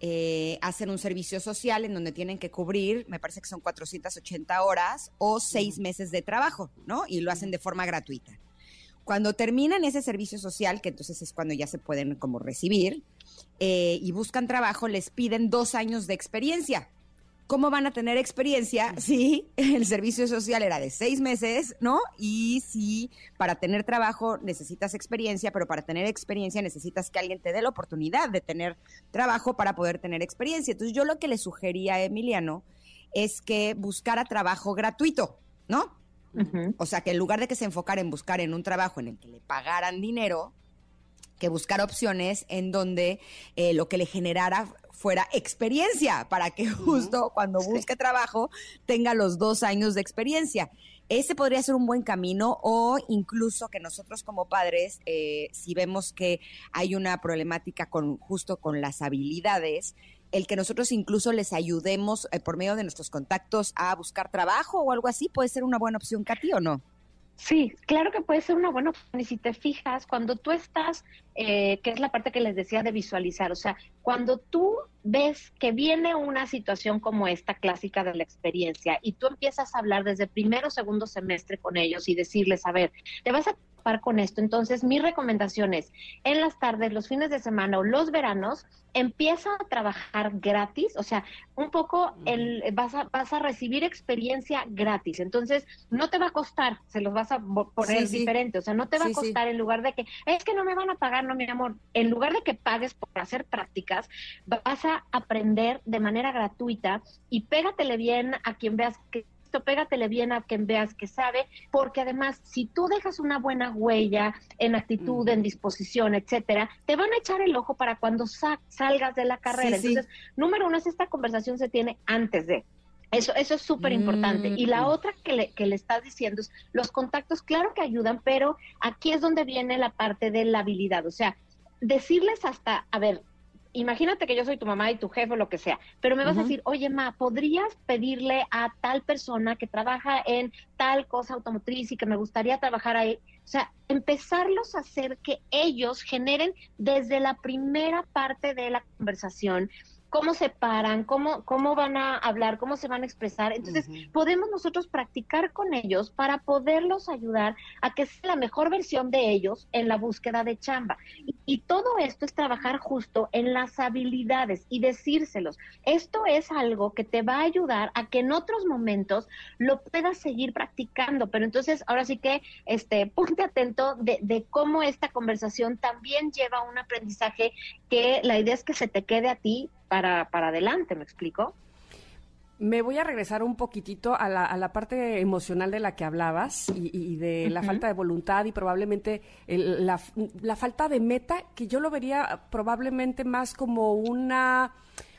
Speaker 2: eh, hacen un servicio social en donde tienen que cubrir, me parece que son 480 horas o seis meses de trabajo, ¿no? Y lo hacen de forma gratuita. Cuando terminan ese servicio social, que entonces es cuando ya se pueden como recibir, eh, y buscan trabajo, les piden dos años de experiencia. ¿Cómo van a tener experiencia si el servicio social era de seis meses, ¿no? Y si para tener trabajo necesitas experiencia, pero para tener experiencia necesitas que alguien te dé la oportunidad de tener trabajo para poder tener experiencia. Entonces yo lo que le sugería a Emiliano es que buscara trabajo gratuito, ¿no? O sea, que en lugar de que se enfocara en buscar en un trabajo en el que le pagaran dinero, que buscar opciones en donde eh, lo que le generara fuera experiencia, para que justo cuando busque trabajo tenga los dos años de experiencia. Ese podría ser un buen camino o incluso que nosotros como padres, eh, si vemos que hay una problemática con justo con las habilidades, el que nosotros incluso les ayudemos eh, por medio de nuestros contactos a buscar trabajo o algo así, puede ser una buena opción, Katy, ¿o no?
Speaker 8: Sí, claro que puede ser una buena opción. Y si te fijas, cuando tú estás, eh, que es la parte que les decía de visualizar, o sea, cuando tú ves que viene una situación como esta clásica de la experiencia y tú empiezas a hablar desde primero o segundo semestre con ellos y decirles, a ver, te vas a con esto. Entonces, mi recomendación es, en las tardes, los fines de semana o los veranos, empieza a trabajar gratis, o sea, un poco el, vas, a, vas a recibir experiencia gratis. Entonces, no te va a costar, se los vas a poner diferente, o sea, no te va a costar en lugar de que, es que no me van a pagar, no, mi amor, en lugar de que pagues por hacer prácticas, vas a aprender de manera gratuita y pégatele bien a quien veas que pégatele bien a quien veas que sabe, porque además, si tú dejas una buena huella en actitud, en disposición, etcétera, te van a echar el ojo para cuando salgas de la carrera. Entonces, número uno es esta conversación se tiene antes de. Eso, eso es súper importante. Y la mm. otra que le, que le estás diciendo es, los contactos, claro que ayudan, pero aquí es donde viene la parte de la habilidad. O sea, decirles hasta, a ver, imagínate que yo soy tu mamá y tu jefe o lo que sea, pero me vas a decir, oye, ma, ¿podrías pedirle a tal persona que trabaja en tal cosa automotriz y que me gustaría trabajar ahí? O sea, empezarlos a hacer que ellos generen desde la primera parte de la conversación cómo se paran, cómo, cómo van a hablar, cómo se van a expresar. Entonces, podemos nosotros practicar con ellos para poderlos ayudar a que sea la mejor versión de ellos en la búsqueda de chamba. Y, y todo esto es trabajar justo en las habilidades y decírselos. Esto es algo que te va a ayudar a que en otros momentos lo puedas seguir practicando. Pero entonces, ahora sí que, este, ponte atento de, de cómo esta conversación también lleva un aprendizaje que la idea es que se te quede a ti para, para adelante, ¿me explico?
Speaker 3: Me voy a regresar un poquitito a la, a la parte emocional de la que hablabas y, de la falta de voluntad y probablemente la, la falta de meta, que yo lo vería probablemente más como una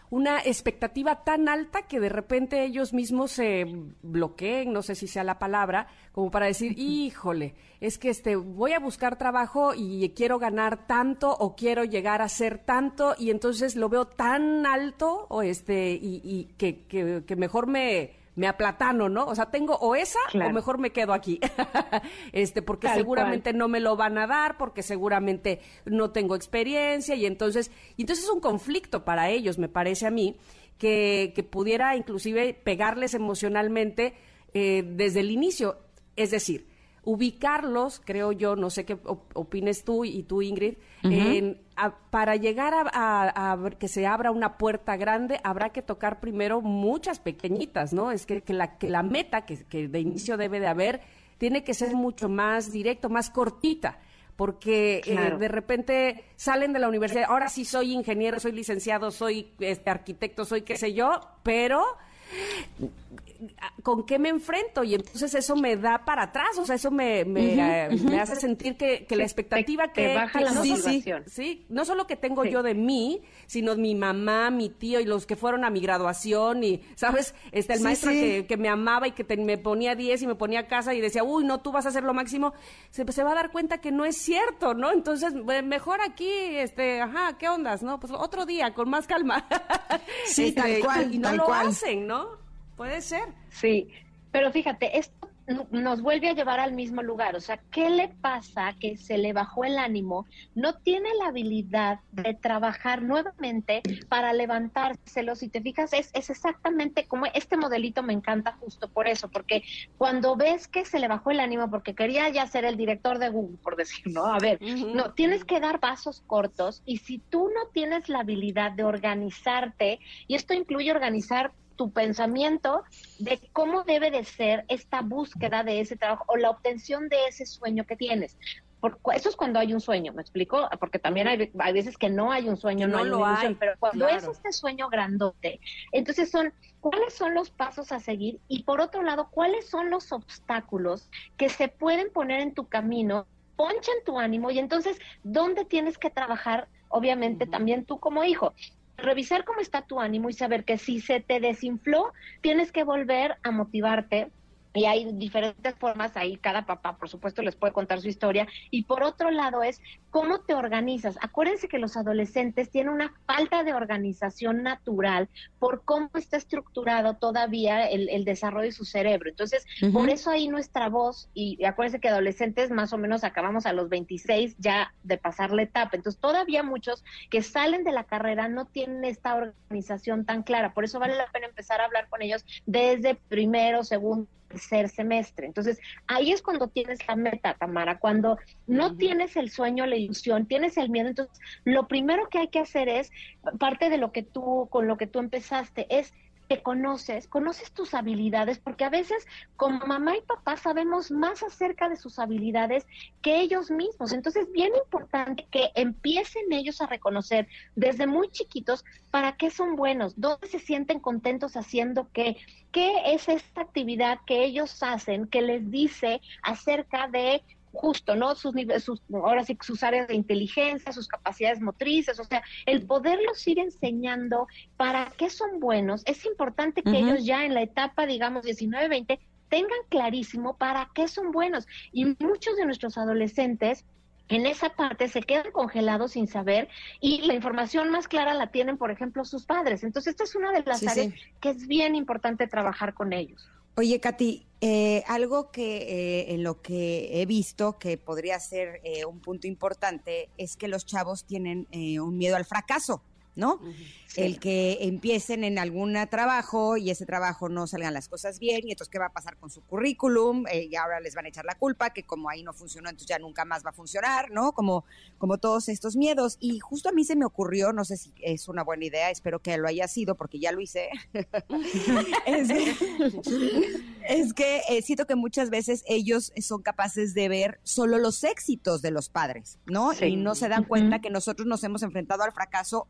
Speaker 3: una expectativa tan alta que de repente ellos mismos se bloqueen, no sé si sea la palabra, como para decir, híjole, es que este voy a buscar trabajo y quiero ganar tanto o quiero llegar a ser tanto y entonces lo veo tan alto o este y, y que, que, que mejor me me aplatano, ¿no? O sea, tengo o esa o mejor me quedo aquí. este, porque seguramente no me lo van a dar, porque seguramente no tengo experiencia y entonces, y entonces es un conflicto para ellos, me parece a mí, que, que pudiera inclusive pegarles emocionalmente eh, desde el inicio. Es decir, ubicarlos, creo yo, no sé qué opines tú y tú, Ingrid, en para llegar a, que se abra una puerta grande, habrá que tocar primero muchas pequeñitas, ¿no? Es que, la, que la meta que, de inicio debe de haber tiene que ser mucho más directo, más cortita porque eh, de repente salen de la universidad, ahora sí soy ingeniero, soy licenciado, soy este arquitecto, soy qué sé yo, pero con qué me enfrento y entonces eso me da para atrás, o sea, eso me, me, eh, hace sentir que, la expectativa que,
Speaker 8: baja la
Speaker 3: no,
Speaker 8: motivación.
Speaker 3: Sí, no solo que tengo yo de mí, sino mi mamá, mi tío y los que fueron a mi graduación y, ¿sabes? Este, el maestro que, me amaba y que me ponía 10 y me ponía a casa y decía, uy, no, tú vas a hacer lo máximo, se, se va a dar cuenta que no es cierto, ¿no? Entonces, mejor aquí, este, ajá, ¿qué ondas, no? Pues otro día, con más calma.
Speaker 2: Sí, tal este, cual,
Speaker 3: y no
Speaker 2: lo
Speaker 3: hacen, ¿no? Puede ser.
Speaker 8: Sí, pero fíjate, esto nos vuelve a llevar al mismo lugar. O sea, ¿qué le pasa que se le bajó el ánimo? No tiene la habilidad de trabajar nuevamente para levantárselo. Si te fijas, es, es exactamente como este modelito me encanta justo por eso, porque cuando ves que se le bajó el ánimo porque quería ya ser el director de Google, por decir, ¿no? A ver, no, tienes que dar pasos cortos y si tú no tienes la habilidad de organizarte, y esto incluye organizar tu pensamiento de cómo debe de ser esta búsqueda de ese trabajo o la obtención de ese sueño que tienes. eso es cuando hay un sueño, ¿me explico? Porque también hay, hay veces que no hay un sueño, no, hay lo hay, pero cuando es este sueño grandote, entonces son cuáles son los pasos a seguir y por otro lado, cuáles son los obstáculos que se pueden poner en tu camino, ponchan tu ánimo y entonces, ¿dónde tienes que trabajar? Obviamente también tú como hijo revisar cómo está tu ánimo y saber que si se te desinfló, tienes que volver a motivarte y hay diferentes formas ahí, cada papá por supuesto les puede contar su historia y por otro lado es cómo te organizas. Acuérdense que los adolescentes tienen una falta de organización natural por cómo está estructurado todavía el, desarrollo de su cerebro. Entonces, por eso ahí nuestra voz, y acuérdense que adolescentes más o menos acabamos a los 26 ya de pasar la etapa. Entonces, todavía muchos que salen de la carrera no tienen esta organización tan clara. Por eso vale la pena empezar a hablar con ellos desde primero, segundo tercer semestre. Entonces, ahí es cuando tienes la meta, Tamara, cuando no tienes el sueño, la ilusión, tienes el miedo, entonces lo primero que hay que hacer es, parte de lo que tú, con lo que tú empezaste, es que conoces, conoces tus habilidades, porque a veces como mamá y papá sabemos más acerca de sus habilidades que ellos mismos. Entonces es bien importante que empiecen ellos a reconocer desde muy chiquitos para qué son buenos, dónde se sienten contentos haciendo qué, qué es esta actividad que ellos hacen que les dice acerca de justo, ¿no? Sus, sus, ahora sí, sus áreas de inteligencia, sus capacidades motrices, o sea, el poderlos ir enseñando para qué son buenos, es importante que ellos ya en la etapa, digamos, 19, 20, tengan clarísimo para qué son buenos. Y muchos de nuestros adolescentes en esa parte se quedan congelados sin saber y la información más clara la tienen, por ejemplo, sus padres. Entonces, esta es una de las áreas que es bien importante trabajar con ellos.
Speaker 2: Oye, Katy, eh, algo que eh, en lo que he visto que podría ser eh, un punto importante es que los chavos tienen un miedo al fracaso. ¿No? El que empiecen en algún trabajo y ese trabajo no salgan las cosas bien y entonces qué va a pasar con su currículum eh, y ahora les van a echar la culpa que como ahí no funcionó entonces ya nunca más va a funcionar, ¿no? Como, como todos estos miedos. Y justo a mí se me ocurrió, no sé si es una buena idea, espero que lo haya sido porque ya lo hice, es que, eh, siento que muchas veces ellos son capaces de ver solo los éxitos de los padres, ¿no? Y no se dan cuenta que nosotros nos hemos enfrentado al fracaso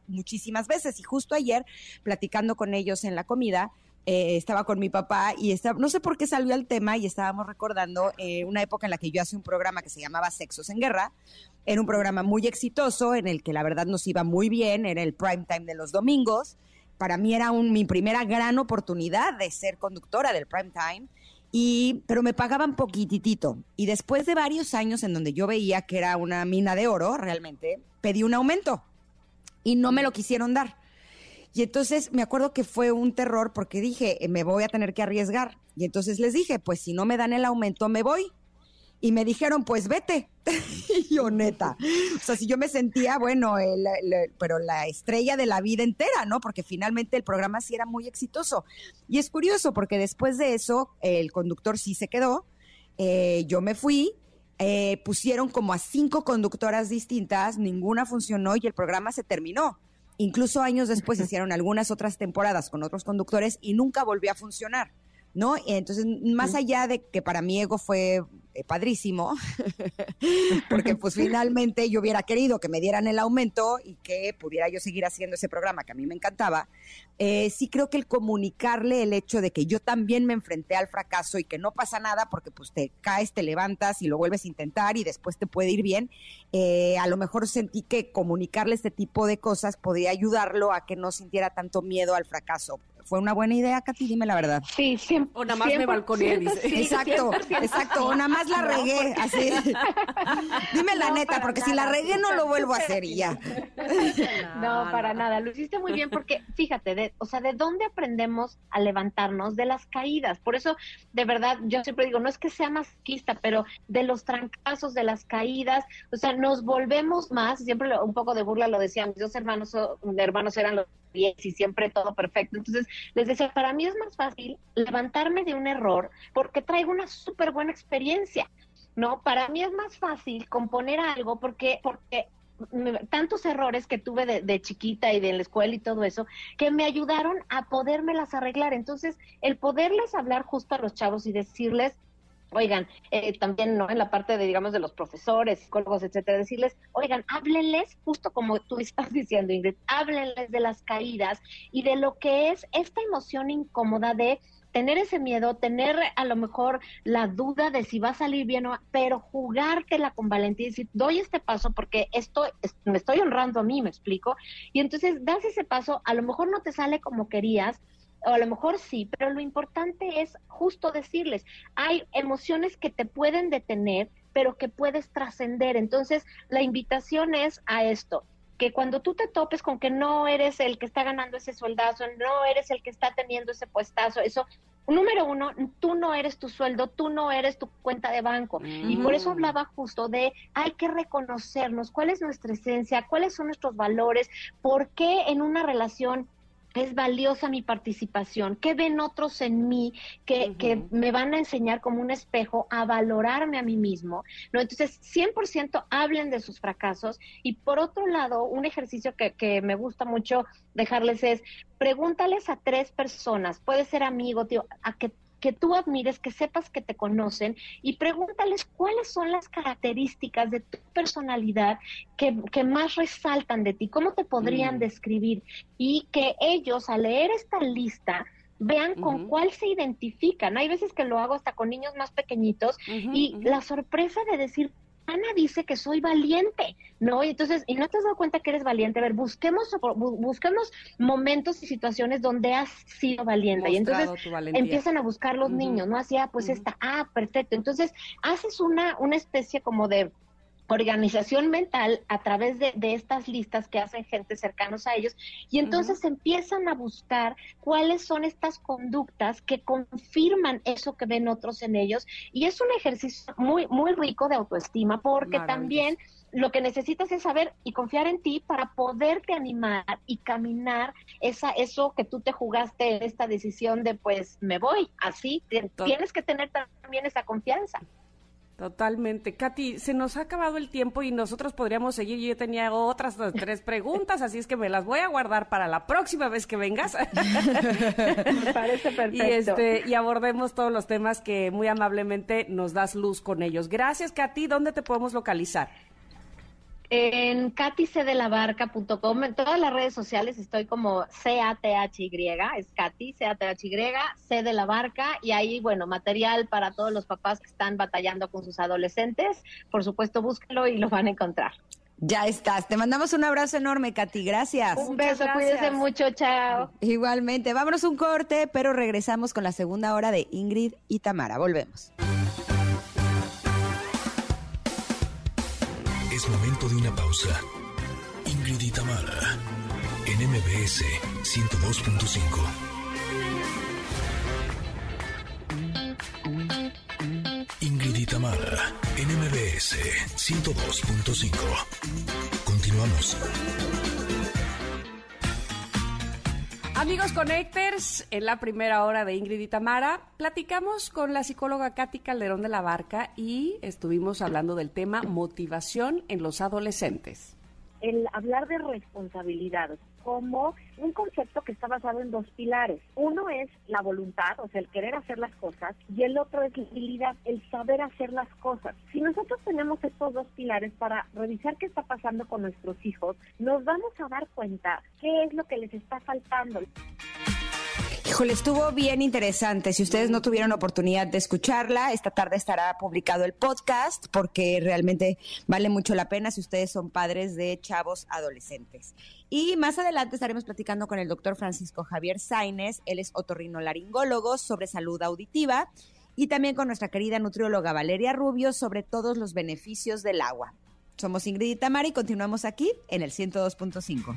Speaker 2: veces y justo ayer, platicando con ellos en la comida, eh, estaba con mi papá y estaba, no sé por qué salió el tema y estábamos recordando eh, una época en la que yo hacía un programa que se llamaba Sexos en Guerra. Era un programa muy exitoso en el que la verdad nos iba muy bien, era el prime time de los domingos. Para mí era mi primera gran oportunidad de ser conductora del prime time. Y, pero me pagaban poquitito. Y después de varios años en donde yo veía que era una mina de oro, realmente, pedí un aumento y no me lo quisieron dar. Y entonces me acuerdo que fue un terror porque dije, eh, me voy a tener que arriesgar. Y entonces les dije, pues si no me dan el aumento, me voy. Y me dijeron, pues vete. y yo, neta. O sea, si yo me sentía, bueno, pero la estrella de la vida entera, ¿no? Porque finalmente el programa sí era muy exitoso. Y es curioso porque después de eso, el conductor sí se quedó. Eh, yo me fui. Eh, pusieron como a cinco conductoras distintas, ninguna funcionó y el programa se terminó. Incluso años después hicieron algunas otras temporadas con otros conductores y nunca volvió a funcionar, ¿no? Entonces, más allá de que para mi ego fue eh, padrísimo, porque pues finalmente yo hubiera querido que me dieran el aumento y que pudiera yo seguir haciendo ese programa que a mí me encantaba, eh, sí creo que el comunicarle el hecho de que yo también me enfrenté al fracaso y que no pasa nada porque pues te caes, te levantas y lo vuelves a intentar y después te puede ir bien, eh, a lo mejor sentí que comunicarle este tipo de cosas podría ayudarlo a que no sintiera tanto miedo al fracaso. ¿Fue una buena idea, Katy? Dime la verdad.
Speaker 8: Sí, siempre.
Speaker 3: O nada más me balconeé, dice.
Speaker 2: exacto, exacto. O nada más la regué, así. Dime la neta, porque si la regué no lo vuelvo a hacer y ya.
Speaker 8: No, para nada. Lo hiciste muy bien porque, fíjate, de, o sea, ¿de dónde aprendemos a levantarnos? De las caídas. Por eso, de verdad, yo siempre digo, no es que sea masquista, pero de los trancazos, de las caídas, o sea, nos volvemos más, siempre un poco de burla lo decían, mis dos hermanos, hermanos eran los y siempre todo perfecto. Entonces, les decía, para mí es más fácil levantarme de un error porque traigo una súper buena experiencia. ¿no? Para mí es más fácil componer algo porque, porque tantos errores que tuve de, chiquita y de la escuela y todo eso, que me ayudaron a podérmelas arreglar. Entonces, el poderles hablar justo a los chavos y decirles, oigan, eh, también no en la parte de, digamos, de los profesores, psicólogos, etcétera, decirles, oigan, háblenles, justo como tú estás diciendo, Ingrid, háblenles de las caídas y de lo que es esta emoción incómoda de tener ese miedo, tener a lo mejor la duda de si va a salir bien o pero jugártela con valentía y decir, doy este paso porque esto me estoy honrando a mí, me explico. Y entonces das ese paso, a lo mejor no te sale como querías, o a lo mejor sí, pero lo importante es justo decirles, hay emociones que te pueden detener, pero que puedes trascender. Entonces, la invitación es a esto, que cuando tú te topes con que no eres el que está ganando ese sueldazo, no eres el que está teniendo ese puestazo, eso, número uno, tú no eres tu sueldo, tú no eres tu cuenta de banco. Y por eso hablaba justo de, hay que reconocernos, cuál es nuestra esencia, cuáles son nuestros valores, por qué en una relación es valiosa mi participación, qué ven otros en mí que, que, me van a enseñar como un espejo a valorarme a mí mismo, ¿no? Entonces, 100% hablen de sus fracasos. Y por otro lado, un ejercicio que, que me gusta mucho dejarles es, pregúntales a tres personas, puede ser amigo, tío, a que que tú admires, que sepas que te conocen y pregúntales cuáles son las características de tu personalidad que, más resaltan de ti, cómo te podrían mm. describir y que ellos al leer esta lista vean con cuál se identifican. Hay veces que lo hago hasta con niños más pequeñitos y la sorpresa de decir, Ana dice que soy valiente, ¿no? Y entonces, y no te has dado cuenta que eres valiente. A ver, busquemos, busquemos momentos y situaciones donde has sido valiente. y entonces empiezan a buscar los niños, ¿no? Así, ah, pues esta, ah, perfecto. Entonces, haces una, una especie como de organización mental a través de, estas listas que hacen gente cercanos a ellos y entonces empiezan a buscar cuáles son estas conductas que confirman eso que ven otros en ellos y es un ejercicio muy muy rico de autoestima porque también lo que necesitas es saber y confiar en ti para poderte animar y caminar esa eso que tú te jugaste en esta decisión de pues me voy así tienes que tener también esa confianza
Speaker 3: Totalmente. Katy, se nos ha acabado el tiempo y nosotros podríamos seguir. Yo tenía otras tres preguntas, así es que me las voy a guardar para la próxima vez que vengas.
Speaker 8: me parece perfecto.
Speaker 3: Y, este, y abordemos todos los temas que muy amablemente nos das luz con ellos. Gracias, Katy. ¿Dónde te podemos localizar?
Speaker 8: En katycdelabarca.com, en todas las redes sociales estoy como C-A-T-H-Y, es Katy, C-A-T-H-Y, C de la Barca, y ahí, bueno, material para todos los papás que están batallando con sus adolescentes. Por supuesto, búsquelo y lo van a encontrar.
Speaker 2: Ya estás. Te mandamos un abrazo enorme, Katy. Gracias.
Speaker 8: Un beso, cuídense mucho. Chao.
Speaker 2: Igualmente. Vámonos un corte, pero regresamos con la segunda hora de Ingrid y Tamara. Volvemos.
Speaker 1: Es momento de una pausa. Ingrid y en MBS 102.5. Ingrid y en MBS 102.5. Continuamos.
Speaker 3: Amigos Connectors, en la primera hora de Ingrid y Tamara, platicamos con la psicóloga Katy Calderón de la Barca y estuvimos hablando del tema motivación en los adolescentes.
Speaker 7: El hablar de responsabilidad como un concepto que está basado en dos pilares. Uno es la voluntad, o sea, el querer hacer las cosas, y el otro es la habilidad, el saber hacer las cosas. Si nosotros tenemos estos dos pilares para revisar qué está pasando con nuestros hijos, nos vamos a dar cuenta qué es lo que les está faltando.
Speaker 2: Híjole, estuvo bien interesante. Si ustedes no tuvieron oportunidad de escucharla, esta tarde estará publicado el podcast porque realmente vale mucho la pena si ustedes son padres de chavos adolescentes. Y más adelante estaremos platicando con el doctor Francisco Javier Sainez, él es otorrinolaringólogo sobre salud auditiva, y también con nuestra querida nutrióloga Valeria Rubio sobre todos los beneficios del agua. Somos Ingrid y Tamara y continuamos aquí en el 102.5.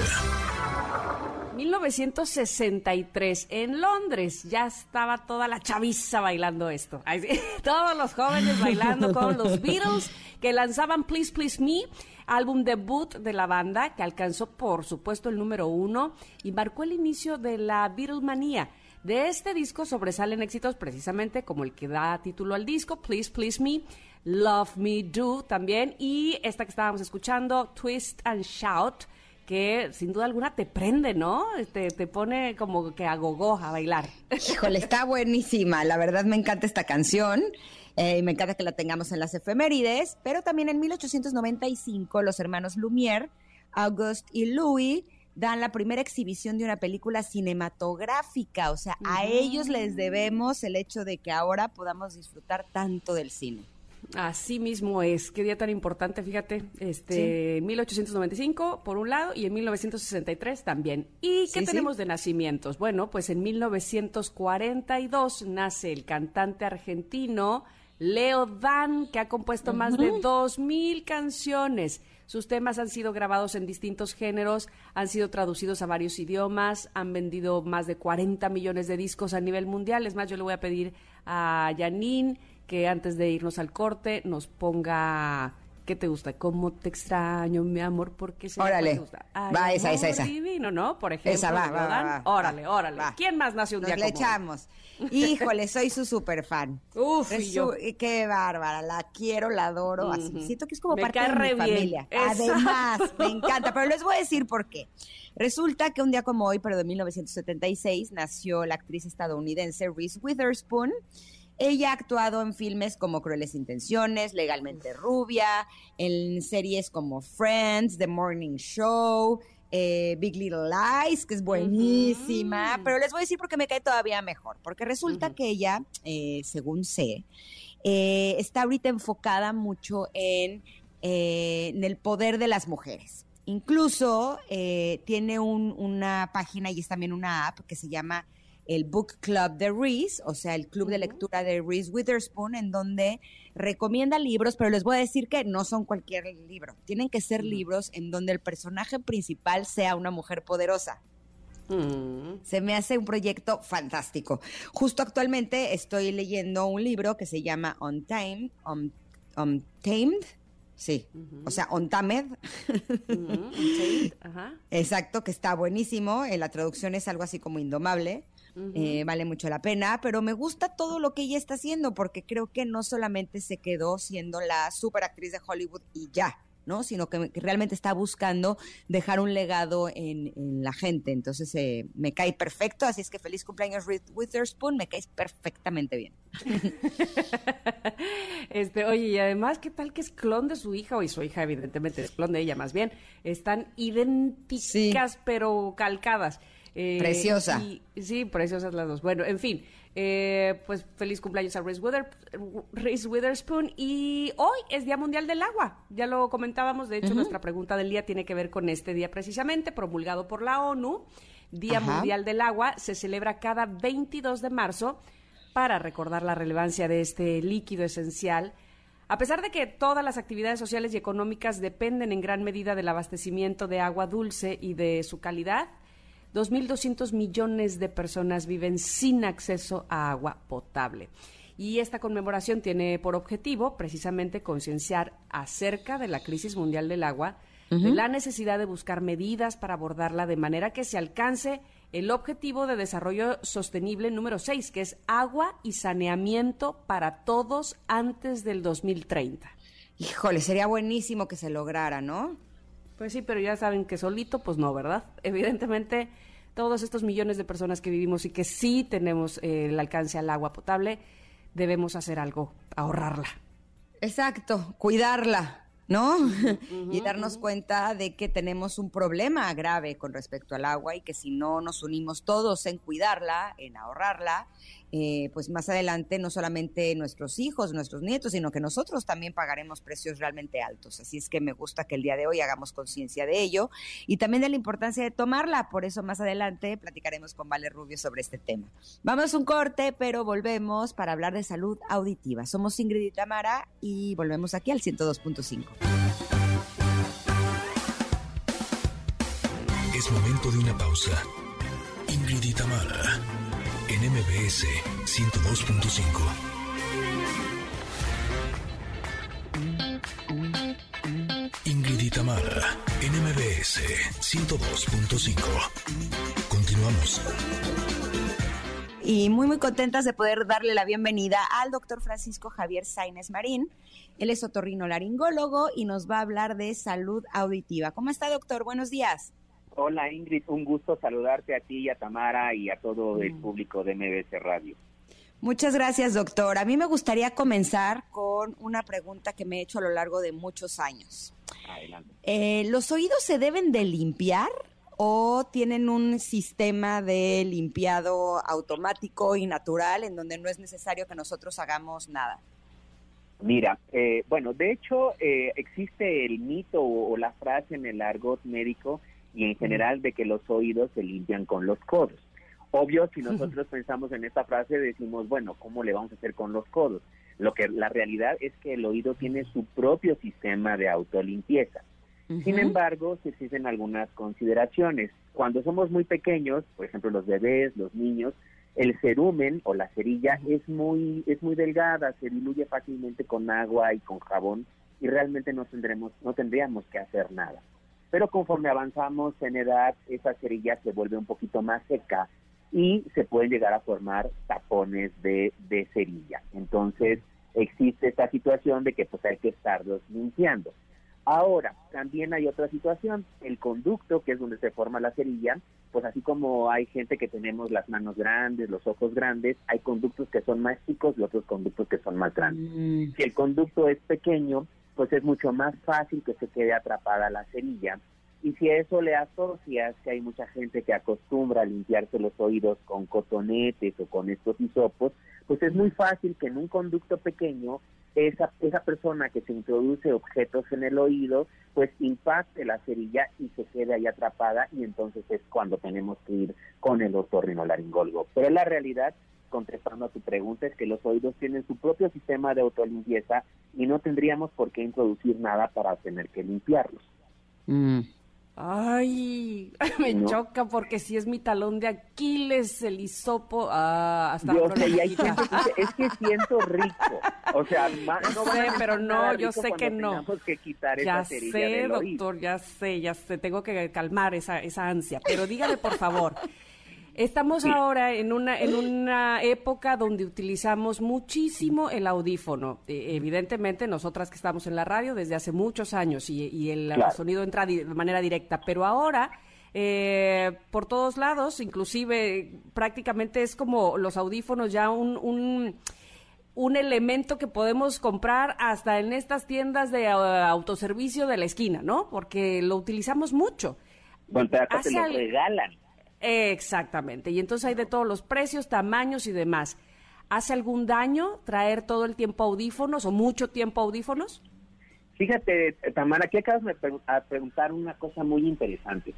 Speaker 1: efeméride del día.
Speaker 3: 1963, en Londres, ya estaba toda la chaviza bailando esto. Todos los jóvenes bailando con los Beatles que lanzaban Please Please Me, álbum debut de la banda que alcanzó, por supuesto, el número uno y marcó el inicio de la Beatlemanía. De este disco sobresalen éxitos precisamente como el que da título al disco, Please Please Me, Love Me Do también, y esta que estábamos escuchando, Twist and Shout, que sin duda alguna te prende, ¿no? Te, te pone como que a gogó a bailar.
Speaker 2: Híjole, está buenísima. La verdad me encanta esta canción. Eh, y me encanta que la tengamos en las efemérides, pero también en 1895 los hermanos Lumière, Auguste y Louis dan la primera exhibición de una película cinematográfica, o sea, a ellos les debemos el hecho de que ahora podamos disfrutar tanto del cine.
Speaker 3: Así mismo es, qué día tan importante, fíjate, este, 1895 por un lado y en 1963 también. ¿Y qué tenemos de nacimientos? Bueno, pues en 1942 nace el cantante argentino Leo Dan, que ha compuesto más de dos mil canciones. Sus temas han sido grabados en distintos géneros, han sido traducidos a varios idiomas, han vendido más de 40 millones de discos a nivel mundial. Es más, yo le voy a pedir a Janine que antes de irnos al corte nos ponga ¿Qué te gusta? ¿Cómo te extraño, mi amor? Porque se
Speaker 2: Órale.
Speaker 3: te gusta.
Speaker 2: va, esa, esa, esa.
Speaker 3: divino, ¿no? Por ejemplo.
Speaker 2: Esa va, va, va,
Speaker 3: Órale, órale. ¿Quién más nació un
Speaker 2: Nos
Speaker 3: día
Speaker 2: le
Speaker 3: como
Speaker 2: echamos. Híjole, soy su super fan.
Speaker 3: Uf, y yo.
Speaker 2: Qué bárbara, la quiero, la adoro. Así. Siento que es como
Speaker 3: Me
Speaker 2: parte de mi
Speaker 3: bien.
Speaker 2: familia.
Speaker 3: Exacto.
Speaker 2: Además, me encanta. Pero les voy a decir por qué. Resulta que un día como hoy, pero de 1976, nació la actriz estadounidense Reese Witherspoon. Ella ha actuado en filmes como Crueles Intenciones, Legalmente Rubia, en series como Friends, The Morning Show, eh, Big Little Lies, que es buenísima. Pero les voy a decir por qué me cae todavía mejor. Porque resulta que ella, eh, según sé, eh, está ahorita enfocada mucho en, en el poder de las mujeres. Incluso tiene una página y es también una app que se llama el Book Club de Reese, o sea, el club de lectura de Reese Witherspoon, en donde recomienda libros, pero les voy a decir que no son cualquier libro. Tienen que ser libros en donde el personaje principal sea una mujer poderosa. Mm. Se me hace un proyecto fantástico. Justo actualmente estoy leyendo un libro que se llama On Time, Untamed. Sí, o sea, Ontamed. Exacto, que está buenísimo. Eh, la traducción es algo así como indomable. Eh, vale mucho la pena, pero me gusta todo lo que ella está haciendo porque creo que no solamente se quedó siendo la super actriz de Hollywood y ya, ¿no? Sino que, realmente está buscando dejar un legado en, la gente. Entonces eh, me cae perfecto, así es que feliz cumpleaños Reed Witherspoon, me caes perfectamente bien.
Speaker 3: este, oye, y además, ¿qué tal que es clon de su hija? O y su hija, evidentemente, es clon de ella más bien. Están idénticas, pero calcadas.
Speaker 2: Eh, Preciosa.
Speaker 3: sí, preciosas las dos. Bueno, en fin, eh, pues feliz cumpleaños a Reese, Witherspoon. Y hoy es Día Mundial del Agua. Ya lo comentábamos, de hecho, nuestra pregunta del día tiene que ver con este día precisamente, promulgado por la ONU. Día Mundial del Agua se celebra cada 22 de marzo para recordar la relevancia de este líquido esencial. A pesar de que todas las actividades sociales y económicas dependen en gran medida del abastecimiento de agua dulce y de su calidad, 2.200 millones de personas viven sin acceso a agua potable. Y esta conmemoración tiene por objetivo precisamente concienciar acerca de la crisis mundial del agua, de la necesidad de buscar medidas para abordarla de manera que se alcance el objetivo de desarrollo sostenible número 6, que es agua y saneamiento para todos antes del 2030.
Speaker 2: Híjole, sería buenísimo que se lograra, ¿no?
Speaker 3: Pues sí, pero ya saben que solito, pues no, ¿verdad? Evidentemente, todos estos millones de personas que vivimos y que sí tenemos eh, el alcance al agua potable, debemos hacer algo, ahorrarla.
Speaker 2: Exacto, cuidarla. ¿no? y darnos cuenta de que tenemos un problema grave con respecto al agua y que si no nos unimos todos en cuidarla, en ahorrarla, eh, pues más adelante no solamente nuestros hijos, nuestros nietos, sino que nosotros también pagaremos precios realmente altos. Así es que me gusta que el día de hoy hagamos conciencia de ello y también de la importancia de tomarla. Por eso más adelante platicaremos con Vale Rubio sobre este tema. Vamos a un corte, pero volvemos para hablar de salud auditiva. Somos Ingrid y Tamara y volvemos aquí al 102.5.
Speaker 1: Es momento de una pausa. Ingrid y Tamara en MBS 102.5. Ingrid Itamara, en MBS 102.5. Continuamos.
Speaker 2: Y muy, muy contentas de poder darle la bienvenida al doctor Francisco Javier Sainz Marín. Él es otorrino laringólogo y nos va a hablar de salud auditiva. ¿Cómo está, doctor? Buenos días.
Speaker 9: Hola Ingrid, un gusto saludarte a ti y a Tamara y a todo el mm. público de MBS Radio.
Speaker 2: Muchas gracias, doctor. A mí me gustaría comenzar con una pregunta que me he hecho a lo largo de muchos años. Adelante. Eh, ¿Los oídos se deben de limpiar o tienen un sistema de limpiado automático y natural en donde no es necesario que nosotros hagamos nada?
Speaker 9: Mira, eh, bueno, de hecho eh, existe el mito o, la frase en el argot médico y en general de que los oídos se limpian con los codos. Obvio, si nosotros pensamos en esta frase, decimos, bueno, ¿cómo le vamos a hacer con los codos? Lo que la realidad es que el oído tiene su propio sistema de autolimpieza. Sin embargo, se existen algunas consideraciones. Cuando somos muy pequeños, por ejemplo, los bebés, los niños, el cerumen o la cerilla es muy es muy delgada, se diluye fácilmente con agua y con jabón y realmente no tendremos no tendríamos que hacer nada pero conforme avanzamos en edad, esa cerilla se vuelve un poquito más seca y se pueden llegar a formar tapones de, de cerilla. Entonces, existe esta situación de que pues hay que estarlos limpiando. Ahora, también hay otra situación, el conducto, que es donde se forma la cerilla, pues así como hay gente que tenemos las manos grandes, los ojos grandes, hay conductos que son más chicos y otros conductos que son más grandes. Mm. Si el conducto es pequeño, pues es mucho más fácil que se quede atrapada la cerilla. Y si a eso le asocias que hay mucha gente que acostumbra a limpiarse los oídos con cotonetes o con estos hisopos, pues es muy fácil que en un conducto pequeño esa, esa persona que se introduce objetos en el oído, pues impacte la cerilla y se quede ahí atrapada y entonces es cuando tenemos que ir con el otorrinolaringólogo. Pero la realidad, contestando a tu pregunta, es que los oídos tienen su propio sistema de autolimpieza y no tendríamos por qué introducir nada para tener que limpiarlos.
Speaker 3: Mm. Ay, me choca porque si es mi talón de Aquiles, el hisopo, ah, hasta
Speaker 9: yo sé, y hay gente que dice, es que siento rico, o sea, no
Speaker 3: sé, pero no, yo sé que no.
Speaker 9: Que quitar
Speaker 3: ya sé, doctor, ya sé, ya sé, tengo que calmar esa, esa ansia, pero dígame por favor, Estamos ahora en una, en una época donde utilizamos muchísimo el audífono. E, evidentemente, nosotras que estamos en la radio desde hace muchos años y, el sonido entra de manera directa, pero ahora... Eh, por todos lados, inclusive prácticamente es como los audífonos ya un, un, un elemento que podemos comprar hasta en estas tiendas de uh, autoservicio de la esquina, ¿no? Porque lo utilizamos mucho.
Speaker 9: Bueno, te lo regalan.
Speaker 3: Exactamente. Y entonces hay de todos los precios, tamaños y demás. ¿Hace algún daño traer todo el tiempo audífonos o mucho tiempo audífonos?
Speaker 9: Fíjate, Tamara, aquí acabas de preguntar una cosa muy interesante.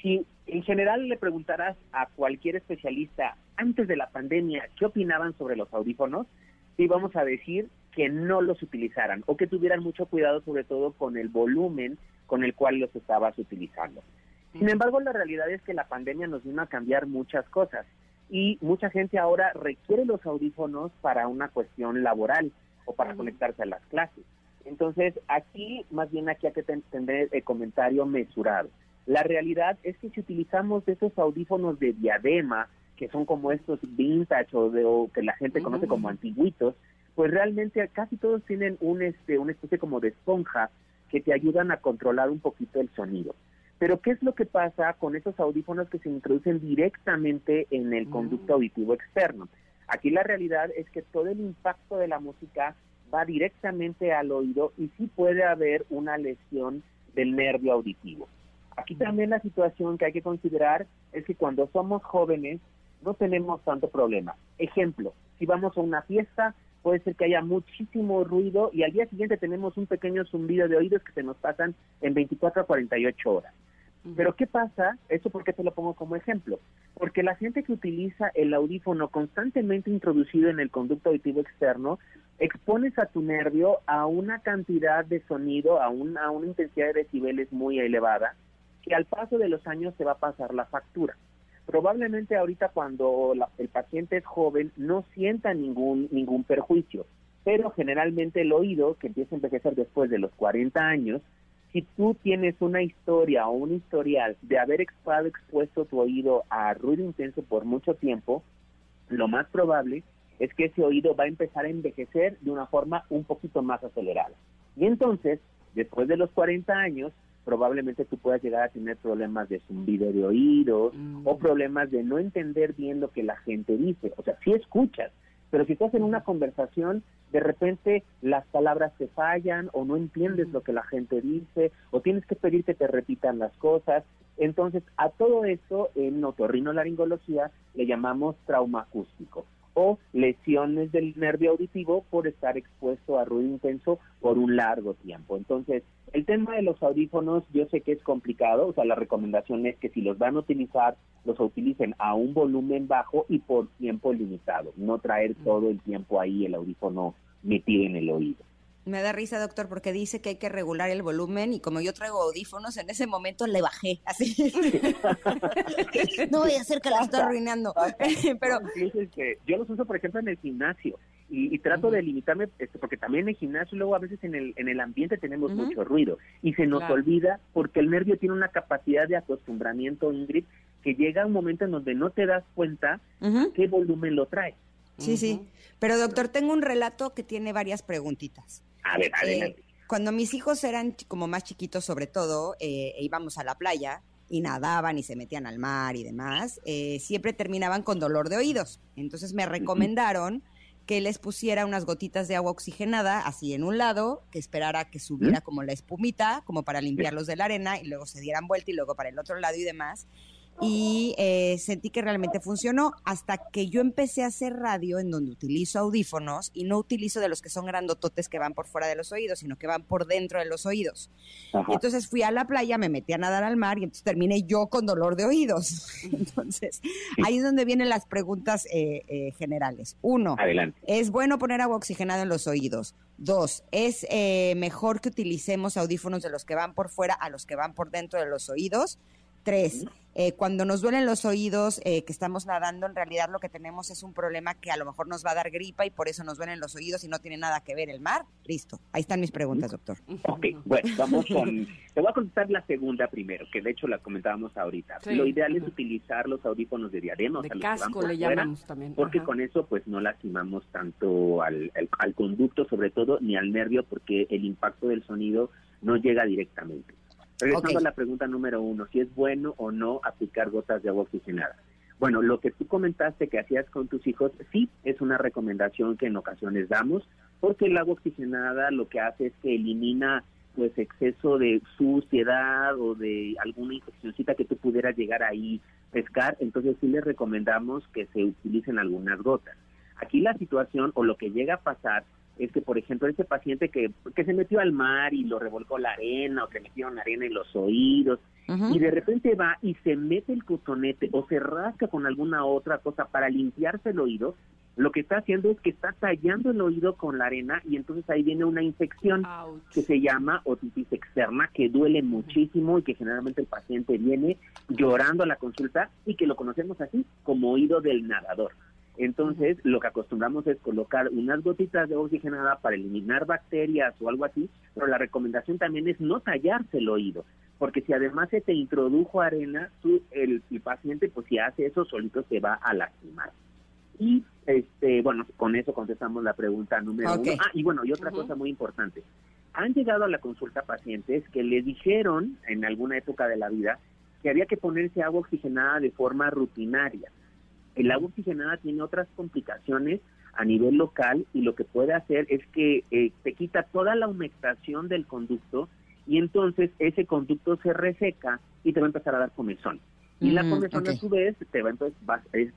Speaker 9: Si en general le preguntarás a cualquier especialista antes de la pandemia qué opinaban sobre los audífonos, sí vamos a decir que no los utilizaran o que tuvieran mucho cuidado sobre todo con el volumen con el cual los estabas utilizando. Sin embargo, la realidad es que la pandemia nos vino a cambiar muchas cosas y mucha gente ahora requiere los audífonos para una cuestión laboral o para conectarse a las clases. Entonces, aquí, más bien aquí hay que tener el comentario mesurado. La realidad es que si utilizamos esos audífonos de diadema, que son como estos vintage o, de, que la gente conoce como antiguitos, pues realmente casi todos tienen un este una especie como de esponja que te ayudan a controlar un poquito el sonido. Pero ¿qué es lo que pasa con esos audífonos que se introducen directamente en el conducto mm. auditivo externo? Aquí la realidad es que todo el impacto de la música va directamente al oído y sí puede haber una lesión del nervio auditivo. Aquí mm. también la situación que hay que considerar es que cuando somos jóvenes no tenemos tanto problema. Ejemplo, si vamos a una fiesta, puede ser que haya muchísimo ruido y al día siguiente tenemos un pequeño zumbido de oídos que se nos pasan en 24 a 48 horas. Pero ¿qué pasa? Eso porque te lo pongo como ejemplo. Porque la gente que utiliza el audífono constantemente introducido en el conducto auditivo externo, expones a tu nervio a una cantidad de sonido, a una, a una intensidad de decibeles muy elevada, que al paso de los años se va a pasar la factura. Probablemente ahorita cuando el paciente es joven no sienta ningún, ningún perjuicio, pero generalmente el oído, que empieza a envejecer después de los 40 años, si tú tienes una historia o un historial de haber estado expuesto tu oído a ruido intenso por mucho tiempo, lo más probable es que ese oído va a empezar a envejecer de una forma un poquito más acelerada. Y entonces, después de los 40 años, probablemente tú puedas llegar a tener problemas de zumbido de oídos mm. o problemas de no entender bien lo que la gente dice. O sea, si escuchas, pero si estás en una conversación, de repente las palabras te fallan o no entiendes lo que la gente dice o tienes que pedir que te repitan las cosas. Entonces, a todo eso en otorrinolaringología le llamamos trauma acústico o lesiones del nervio auditivo por estar expuesto a ruido intenso por un largo tiempo. Entonces, el tema de los audífonos yo sé que es complicado, o sea, la recomendación es que si los van a utilizar, los utilicen a un volumen bajo y por tiempo limitado, no traer todo el tiempo ahí el audífono metido en el oído.
Speaker 2: Me da risa, doctor, porque dice que hay que regular el volumen y como yo traigo audífonos, en ese momento le bajé, así. no voy a hacer que la esté arruinando. Pero
Speaker 9: yo los uso, por ejemplo, en el gimnasio y, trato de limitarme, este, porque también en el gimnasio luego a veces en el, en el ambiente tenemos mucho ruido y se nos olvida porque el nervio tiene una capacidad de acostumbramiento, Ingrid, que llega un momento en donde no te das cuenta qué volumen lo trae.
Speaker 2: Sí, sí. Pero doctor, tengo un relato que tiene varias preguntitas.
Speaker 9: A ver,
Speaker 2: eh, cuando mis hijos eran como más chiquitos, sobre todo, eh, e íbamos a la playa y nadaban y se metían al mar y demás, eh, siempre terminaban con dolor de oídos. Entonces me recomendaron que les pusiera unas gotitas de agua oxigenada así en un lado, que esperara que subiera como la espumita, como para limpiarlos de la arena, y luego se dieran vuelta y luego para el otro lado y demás. Y eh, sentí que realmente funcionó hasta que yo empecé a hacer radio en donde utilizo audífonos y no utilizo de los que son grandototes que van por fuera de los oídos, sino que van por dentro de los oídos. Y entonces fui a la playa, me metí a nadar al mar y entonces terminé yo con dolor de oídos. Entonces, ahí es donde vienen las preguntas eh, eh, generales. Uno, ¿es bueno poner agua oxigenada en los oídos? Dos, ¿es mejor que utilicemos audífonos de los que van por fuera a los que van por dentro de los oídos? Tres, eh, cuando nos duelen los oídos, eh, que estamos nadando, en realidad lo que tenemos es un problema que a lo mejor nos va a dar gripa y por eso nos duelen los oídos y no tiene nada que ver el mar. Listo. Ahí están mis preguntas, doctor.
Speaker 9: Ok, bueno, vamos con... Te voy a contestar la segunda primero, que de hecho la comentábamos ahorita. Lo ideal es utilizar los audífonos de diadema,
Speaker 3: de casco le llamamos también.
Speaker 9: Porque con eso pues no lastimamos tanto al, al conducto sobre todo, ni al nervio, porque el impacto del sonido no llega directamente. Regresando a la pregunta número uno, si es bueno o no aplicar gotas de agua oxigenada. Bueno, lo que tú comentaste que hacías con tus hijos, sí, es una recomendación que en ocasiones damos, porque el agua oxigenada lo que hace es que elimina pues exceso de suciedad o de alguna infeccióncita que tú pudieras llegar ahí pescar, entonces sí les recomendamos que se utilicen algunas gotas. Aquí la situación o lo que llega a pasar es que, por ejemplo, ese paciente que, que se metió al mar y lo revolcó la arena o que metieron arena en los oídos y de repente va y se mete el cotonete o se rasca con alguna otra cosa para limpiarse el oído, lo que está haciendo es que está tallando el oído con la arena y entonces ahí viene una infección que se llama otitis externa, que duele muchísimo y que generalmente el paciente viene llorando a la consulta y que lo conocemos así como oído del nadador. Entonces, lo que acostumbramos es colocar unas gotitas de oxigenada para eliminar bacterias o algo así, pero la recomendación también es no tallarse el oído, porque si además se te introdujo arena, tú, el, paciente, pues si hace eso, solito se va a lastimar. Y, este, bueno, con eso contestamos la pregunta número uno. Ah, y bueno, y otra cosa muy importante. Han llegado a la consulta pacientes que le dijeron en alguna época de la vida que había que ponerse agua oxigenada de forma rutinaria el agua oxigenada tiene otras complicaciones a nivel local y lo que puede hacer es que eh, te quita toda la humectación del conducto y entonces ese conducto se reseca y te va a empezar a dar comezón. Y la mm, comezón a su vez te va entonces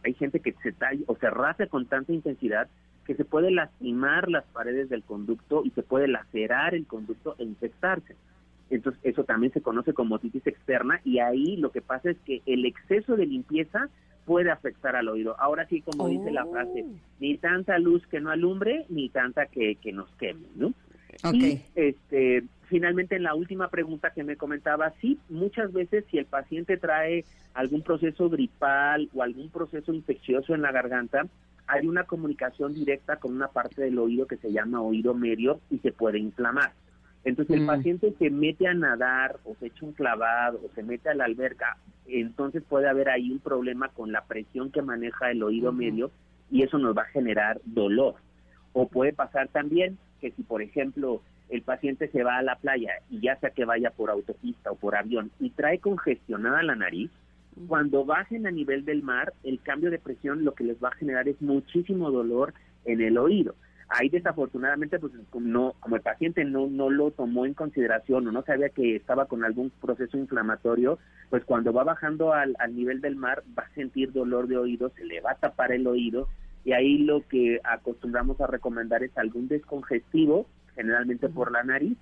Speaker 9: hay gente que se talla o se rasga con tanta intensidad que se puede lastimar las paredes del conducto y se puede lacerar el conducto e infectarse. Entonces eso también se conoce como otitis externa y ahí lo que pasa es que el exceso de limpieza puede afectar al oído. Ahora sí, como dice la frase, oh. ni tanta luz que no alumbre, ni tanta que, que nos queme, ¿no? Y este, finalmente en la última pregunta que me comentaba, sí, muchas veces si el paciente trae algún proceso gripal o algún proceso infeccioso en la garganta, hay una comunicación directa con una parte del oído que se llama oído medio y se puede inflamar. Entonces el mm. paciente se mete a nadar o se echa un clavado o se mete a la alberca, entonces puede haber ahí un problema con la presión que maneja el oído medio y eso nos va a generar dolor. O puede pasar también que si, por ejemplo, el paciente se va a la playa y ya sea que vaya por autopista o por avión y trae congestionada la nariz, cuando bajen a nivel del mar, el cambio de presión lo que les va a generar es muchísimo dolor en el oído. Ahí desafortunadamente, pues no, como el paciente no, no lo tomó en consideración o no sabía que estaba con algún proceso inflamatorio, pues cuando va bajando al, al nivel del mar va a sentir dolor de oído, se le va a tapar el oído y ahí lo que acostumbramos a recomendar es algún descongestivo, generalmente por la nariz,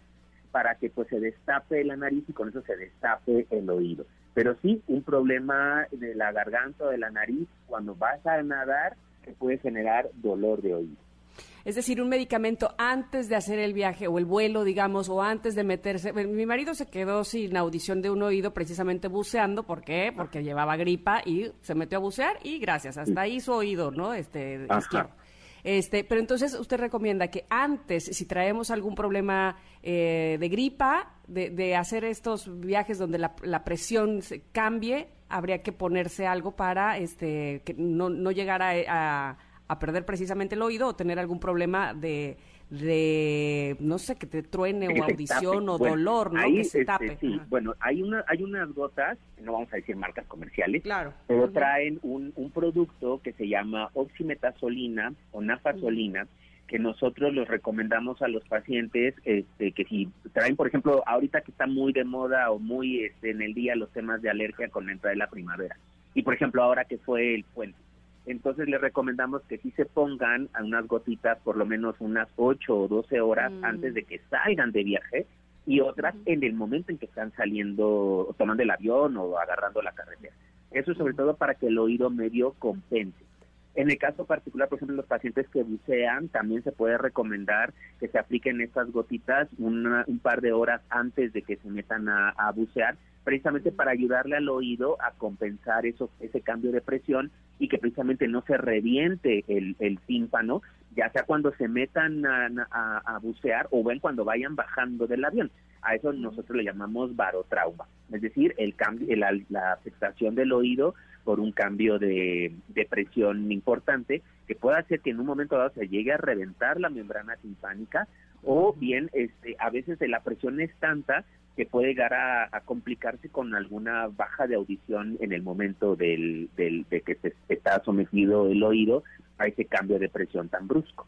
Speaker 9: para que pues se destape la nariz y con eso se destape el oído. Pero sí, un problema de la garganta o de la nariz cuando vas a nadar que puede generar dolor de oído.
Speaker 3: Es decir, un medicamento antes de hacer el viaje o el vuelo, digamos, o antes de meterse. Mi marido se quedó sin audición de un oído precisamente buceando. ¿Por qué? Porque llevaba gripa y se metió a bucear y gracias, hasta ahí su oído, ¿no? Este, izquierdo. Este, pero entonces usted recomienda que antes, si traemos algún problema eh, de gripa, de, hacer estos viajes donde la, presión se cambie, habría que ponerse algo para este, que no, no llegara a a perder precisamente el oído o tener algún problema de, de no sé, que te truene o audición o dolor, ¿no? que se este, tape.
Speaker 9: Sí, bueno, hay, una, hay unas gotas, no vamos a decir marcas comerciales, claro. pero traen un, un producto que se llama oximetazolina o nafazolina, que nosotros los recomendamos a los pacientes este, que si traen, por ejemplo, ahorita que está muy de moda o muy este, en el día los temas de alergia con la entrada de la primavera. Y por ejemplo, ahora que fue el puente. Entonces les recomendamos que sí se pongan a unas gotitas por lo menos unas 8 o 12 horas
Speaker 3: Mm.
Speaker 9: antes de que salgan de viaje y otras en el momento en que están saliendo, o tomando el avión o agarrando la carretera. Eso sobre todo para que el oído medio compense. En el caso particular, por ejemplo, los pacientes que bucean, también se puede recomendar que se apliquen estas gotitas una- un par de horas antes de que se metan a, a bucear, precisamente para ayudarle al oído a compensar eso, ese cambio de presión y que precisamente no se reviente el, el tímpano, ya sea cuando se metan a, a- a bucear o bien cuando vayan bajando del avión. A eso nosotros le llamamos barotrauma, es decir, el cambio, la, la afectación del oído por un cambio de, de presión importante que puede hacer que en un momento dado se llegue a reventar la membrana timpánica o bien este, a veces la presión es tanta que puede llegar a, a complicarse con alguna baja de audición en el momento del, del- de que se está sometido el oído a ese cambio de presión tan brusco.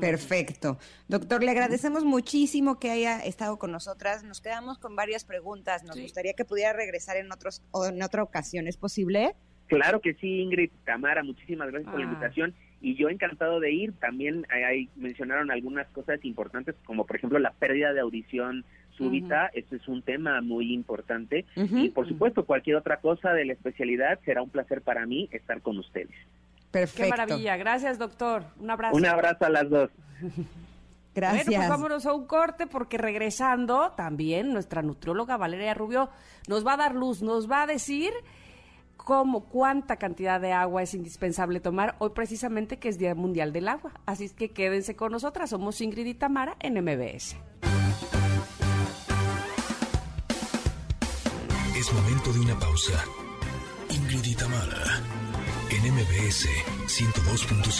Speaker 2: Perfecto. Doctor, le agradecemos muchísimo que haya estado con nosotras. Nos quedamos con varias preguntas. Nos gustaría que pudiera regresar en otros o en otra ocasión. ¿Es posible?
Speaker 9: Claro que sí, Ingrid, Tamara, muchísimas gracias por la
Speaker 2: Ah.
Speaker 9: invitación y yo encantado de ir. También eh, ahí mencionaron algunas cosas importantes, como por ejemplo la pérdida de audición súbita, eso es un tema muy importante. Y por supuesto, cualquier otra cosa de la especialidad, será un placer para mí estar con ustedes.
Speaker 2: Perfecto.
Speaker 3: Qué maravilla. Gracias, doctor. Un abrazo.
Speaker 9: Un abrazo a las dos.
Speaker 2: Gracias.
Speaker 3: Bueno, pues vámonos a un corte porque regresando también nuestra nutrióloga Valeria Rubio nos va a dar luz, nos va a decir cómo, cuánta cantidad de agua es indispensable tomar hoy precisamente que es Día Mundial del Agua. Así es que quédense con nosotras, somos Ingrid y Tamara en MBS.
Speaker 1: De una pausa. Ingrid y en MBS 102.5.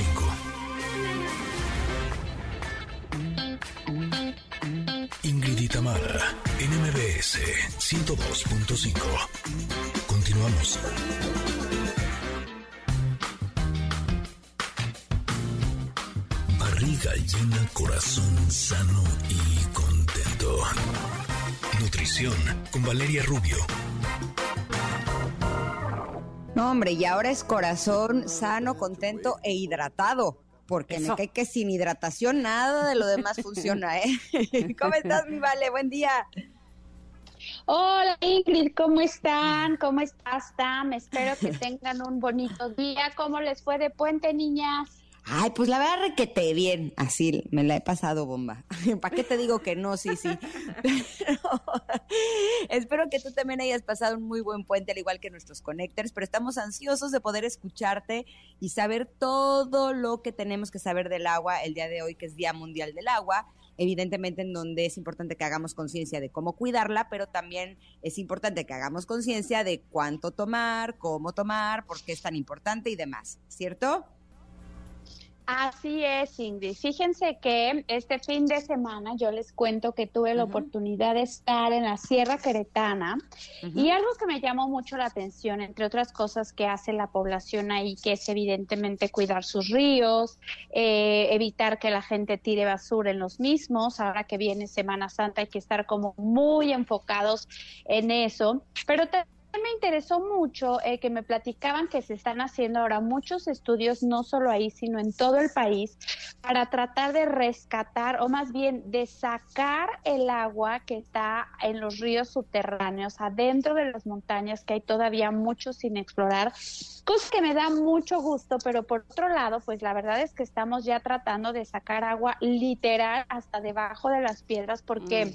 Speaker 1: Ingrid y en MBS 102.5. Continuamos. Barriga llena, corazón sano y contento. Nutrición con Valeria Rubio.
Speaker 2: No, hombre, y ahora es corazón sano, contento e hidratado. Porque
Speaker 3: Eso.
Speaker 2: me cae que sin hidratación nada de lo demás funciona, ¿eh? ¿Cómo estás, mi Vale? Buen día.
Speaker 10: Hola Ingrid, ¿cómo están? ¿Cómo estás, Tam? Espero que tengan un bonito día. ¿Cómo les fue de puente, niñas?
Speaker 2: Ay, pues la verdad requete bien. Así me la he pasado bomba. ¿Para qué te digo que no? Sí, sí. Pero espero que tú también hayas pasado un muy buen puente, al igual que nuestros connectors, pero estamos ansiosos de poder escucharte y saber todo lo que tenemos que saber del agua el día de hoy, que es Día Mundial del Agua. Evidentemente, en donde es importante que hagamos conciencia de cómo cuidarla, pero también es importante que hagamos conciencia de cuánto tomar, cómo tomar, por qué es tan importante y demás, ¿cierto?
Speaker 10: Así es, Ingrid. Fíjense que este fin de semana yo les cuento que tuve la oportunidad de estar en la Sierra Queretana y algo que me llamó mucho la atención, entre otras cosas que hace la población ahí, que es evidentemente cuidar sus ríos, eh, evitar que la gente tire basura en los mismos. Ahora que viene Semana Santa hay que estar como muy enfocados en eso, pero también me interesó mucho eh, que me platicaban que se están haciendo ahora muchos estudios, no solo ahí, sino en todo el país, para tratar de rescatar o más bien de sacar el agua que está en los ríos subterráneos, adentro de las montañas, que hay todavía mucho sin explorar, cosa que me da mucho gusto, pero por otro lado, pues la verdad es que estamos ya tratando de sacar agua literal hasta debajo de las piedras, porque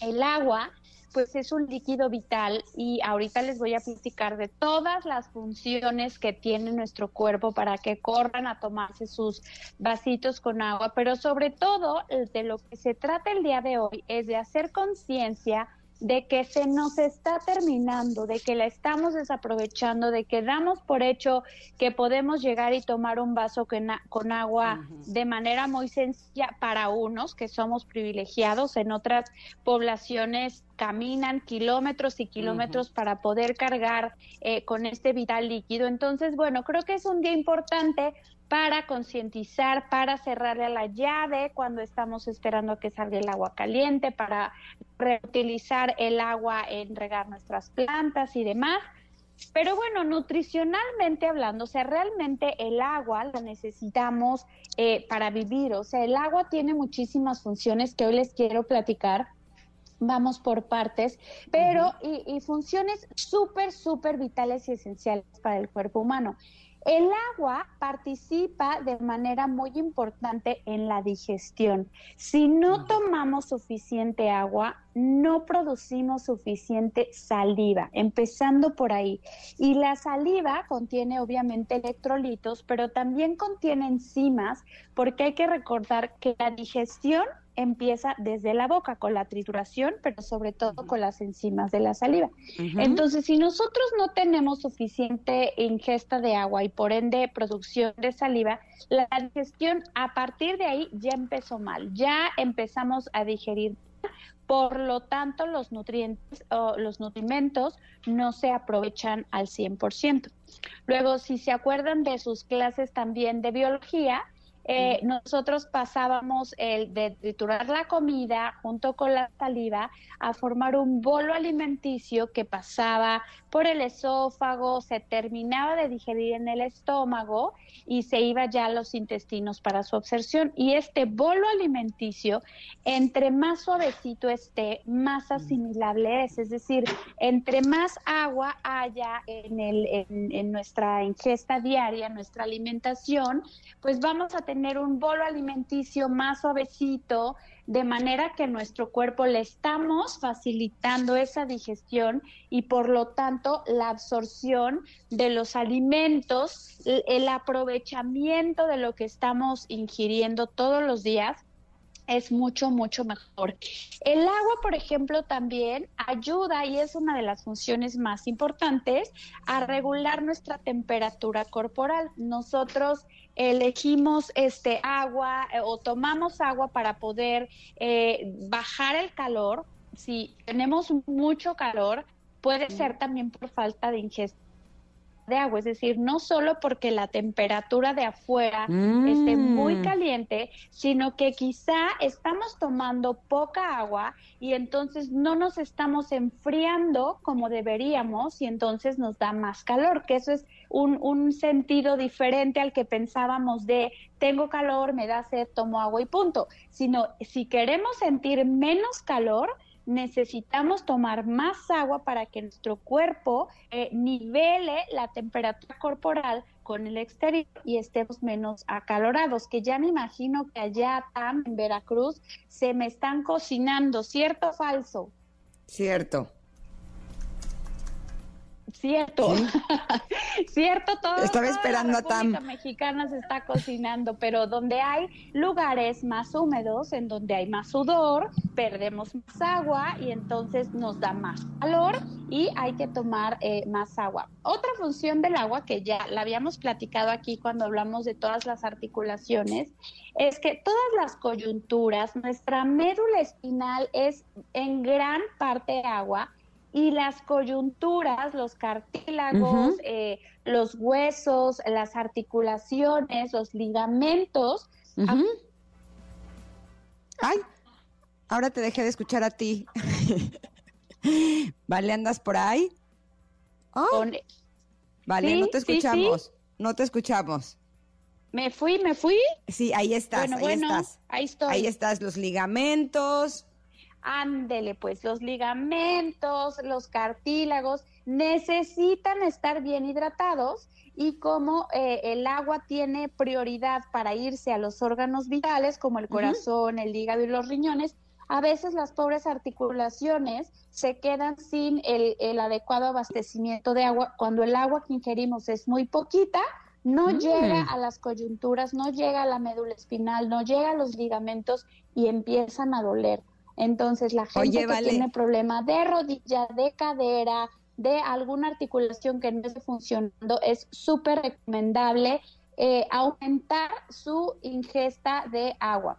Speaker 10: el agua pues es un líquido vital y ahorita les voy a platicar de todas las funciones que tiene nuestro cuerpo para que corran a tomarse sus vasitos con agua, pero sobre todo eh, de lo que se trata el día de hoy es de hacer conciencia de que se nos está terminando, de que la estamos desaprovechando, de que damos por hecho que podemos llegar y tomar un vaso con, agua de manera muy sencilla para unos que somos privilegiados, en otras poblaciones caminan kilómetros y kilómetros para poder cargar eh, con este vital líquido. Entonces, bueno, creo que es un día importante para concientizar, para cerrarle a la llave cuando estamos esperando a que salga el agua caliente, para reutilizar el agua en regar nuestras plantas y demás. Pero bueno, nutricionalmente hablando, o sea, realmente el agua la necesitamos eh, para vivir, o sea, el agua tiene muchísimas funciones que hoy les quiero platicar. Vamos por partes, pero y, y funciones súper, súper vitales y esenciales para el cuerpo humano. El agua participa de manera muy importante en la digestión. Si no tomamos suficiente agua, no producimos suficiente saliva, empezando por ahí. Y la saliva contiene obviamente electrolitos, pero también contiene enzimas, porque hay que recordar que la digestión empieza desde la boca con la trituración, pero sobre todo con las enzimas de la saliva. Entonces, si nosotros no tenemos suficiente ingesta de agua y por ende producción de saliva, la digestión a partir de ahí ya empezó mal, ya empezamos a digerir por lo tanto, los nutrientes o los nutrimentos no se aprovechan al 100%. Luego, si se acuerdan de sus clases también de biología, eh, nosotros pasábamos el de triturar la comida junto con la saliva a formar un bolo alimenticio que pasaba por el esófago, se terminaba de digerir en el estómago y se iba ya a los intestinos para su absorción. Y este bolo alimenticio, entre más suavecito esté, más asimilable es. Es decir, entre más agua haya en, el, en, en nuestra ingesta diaria, nuestra alimentación, pues vamos a tener tener un bolo alimenticio más suavecito, de manera que nuestro cuerpo le estamos facilitando esa digestión y por lo tanto la absorción de los alimentos, el aprovechamiento de lo que estamos ingiriendo todos los días es mucho, mucho mejor. El agua, por ejemplo, también ayuda y es una de las funciones más importantes a regular nuestra temperatura corporal. Nosotros elegimos este agua eh, o tomamos agua para poder eh, bajar el calor. Si tenemos mucho calor, puede ser también por falta de ingesta de agua, es decir, no solo porque la temperatura de afuera esté muy mm. caliente, sino que quizá estamos tomando poca agua y entonces no nos estamos enfriando como deberíamos y entonces nos da más calor, que eso es un, un sentido diferente al que pensábamos de tengo calor, me da sed, tomo agua y punto, sino si queremos sentir menos calor, necesitamos tomar más agua para que nuestro cuerpo eh, nivele la temperatura corporal con el exterior y estemos menos acalorados, que ya me imagino que allá en Veracruz se me están cocinando, ¿cierto o falso?
Speaker 2: Cierto.
Speaker 10: Cierto, cierto, todo.
Speaker 2: Estaba esperando a Tam.
Speaker 10: La mexicana se está cocinando, pero donde hay lugares más húmedos, en donde hay más sudor, perdemos más agua y entonces nos da más calor y hay que tomar eh, más agua. Otra función del agua que ya la habíamos platicado aquí cuando hablamos de todas las articulaciones es que todas las coyunturas, nuestra médula espinal es en gran parte agua y las coyunturas, los cartílagos, eh, los huesos, las articulaciones, los ligamentos.
Speaker 2: Ay, ahora te dejé de escuchar a ti. ¿Vale? ¿Andas por ahí? Oh. Vale, no te escuchamos. No te escuchamos.
Speaker 10: ¿Me fui, me fui?
Speaker 2: Sí, ahí estás, ahí estás.
Speaker 10: Ahí estoy.
Speaker 2: Ahí estás, los ligamentos,
Speaker 10: ándele, pues los ligamentos, los cartílagos necesitan estar bien hidratados y como eh, el agua tiene prioridad para irse a los órganos vitales como el corazón, el hígado y los riñones, a veces las pobres articulaciones se quedan sin el, el adecuado abastecimiento de agua. Cuando el agua que ingerimos es muy poquita, no mm. llega a las coyunturas, no llega a la médula espinal, no llega a los ligamentos y empiezan a doler Entonces, la gente que tiene problema de rodilla, de cadera, de alguna articulación que no esté funcionando, es súper recomendable eh, aumentar su ingesta de agua.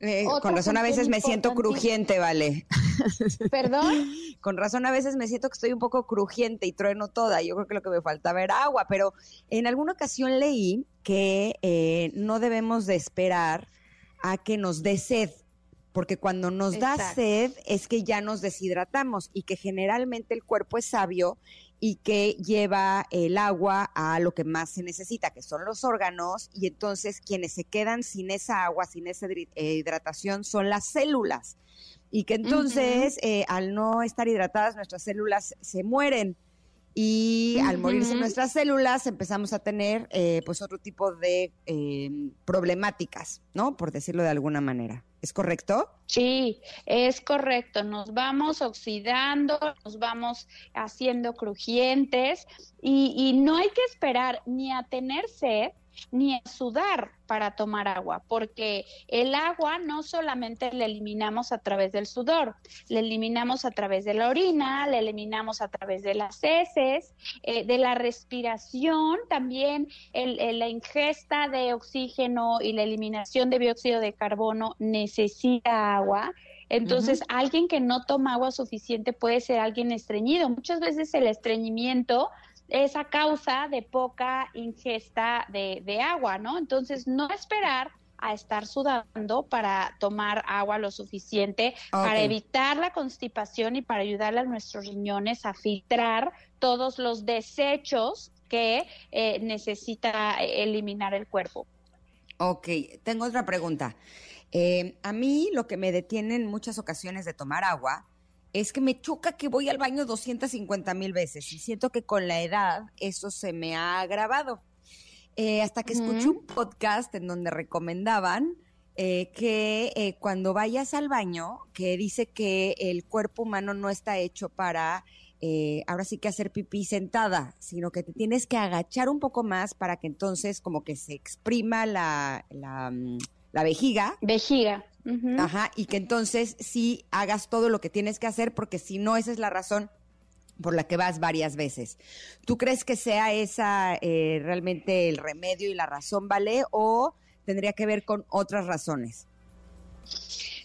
Speaker 2: Eh, con razón a veces me siento crujiente, vale.
Speaker 10: ¿Perdón?
Speaker 2: con razón a veces me siento que estoy un poco crujiente y trueno toda. Yo creo que lo que me faltaba era agua, pero en alguna ocasión leí que eh, no debemos de esperar a que nos dé sed, porque cuando nos da sed es que ya nos deshidratamos y que generalmente el cuerpo es sabio y que lleva el agua a lo que más se necesita, que son los órganos, y entonces quienes se quedan sin esa agua, sin esa eh, hidratación, son las células. Y que entonces, eh, al no estar hidratadas, nuestras células se mueren y al morirse nuestras células empezamos a tener eh, pues otro tipo de em, problemáticas, ¿no? Por decirlo de alguna manera. ¿Es correcto?
Speaker 10: Sí, es correcto. Nos vamos oxidando, nos vamos haciendo crujientes y, y no hay que esperar ni a tener sed ni a sudar para tomar agua, porque el agua no solamente la eliminamos a través del sudor, la eliminamos a través de la orina, la eliminamos a través de las heces, eh, de la respiración, también la ingesta de oxígeno y la eliminación de dióxido de carbono necesita agua. Entonces, alguien que no toma agua suficiente puede ser alguien estreñido. Muchas veces el estreñimiento es a causa de poca ingesta de, agua, ¿no? Entonces, no esperar a estar sudando para tomar agua lo suficiente, para evitar la constipación y para ayudarle a nuestros riñones a filtrar todos los desechos que eh, necesita eliminar el cuerpo.
Speaker 2: Ok, tengo otra pregunta. Eh, a mí lo que me detiene en muchas ocasiones de tomar agua es que me choca que voy al baño 250 mil veces y siento que con la edad eso se me ha agravado. Eh, hasta que escuché un podcast en donde recomendaban eh, que eh, cuando vayas al baño, que dice que el cuerpo humano no está hecho para ahora sí que hacer pipí sentada, sino que te tienes que agachar un poco más para que entonces como que se exprima la, la, mm, la vejiga.
Speaker 10: Vejiga.
Speaker 2: Ajá, y que entonces sí hagas todo lo que tienes que hacer, porque si no, esa es la razón por la que vas varias veces. ¿Tú crees que sea esa eh, realmente el remedio y la razón, vale? ¿O tendría que ver con otras razones?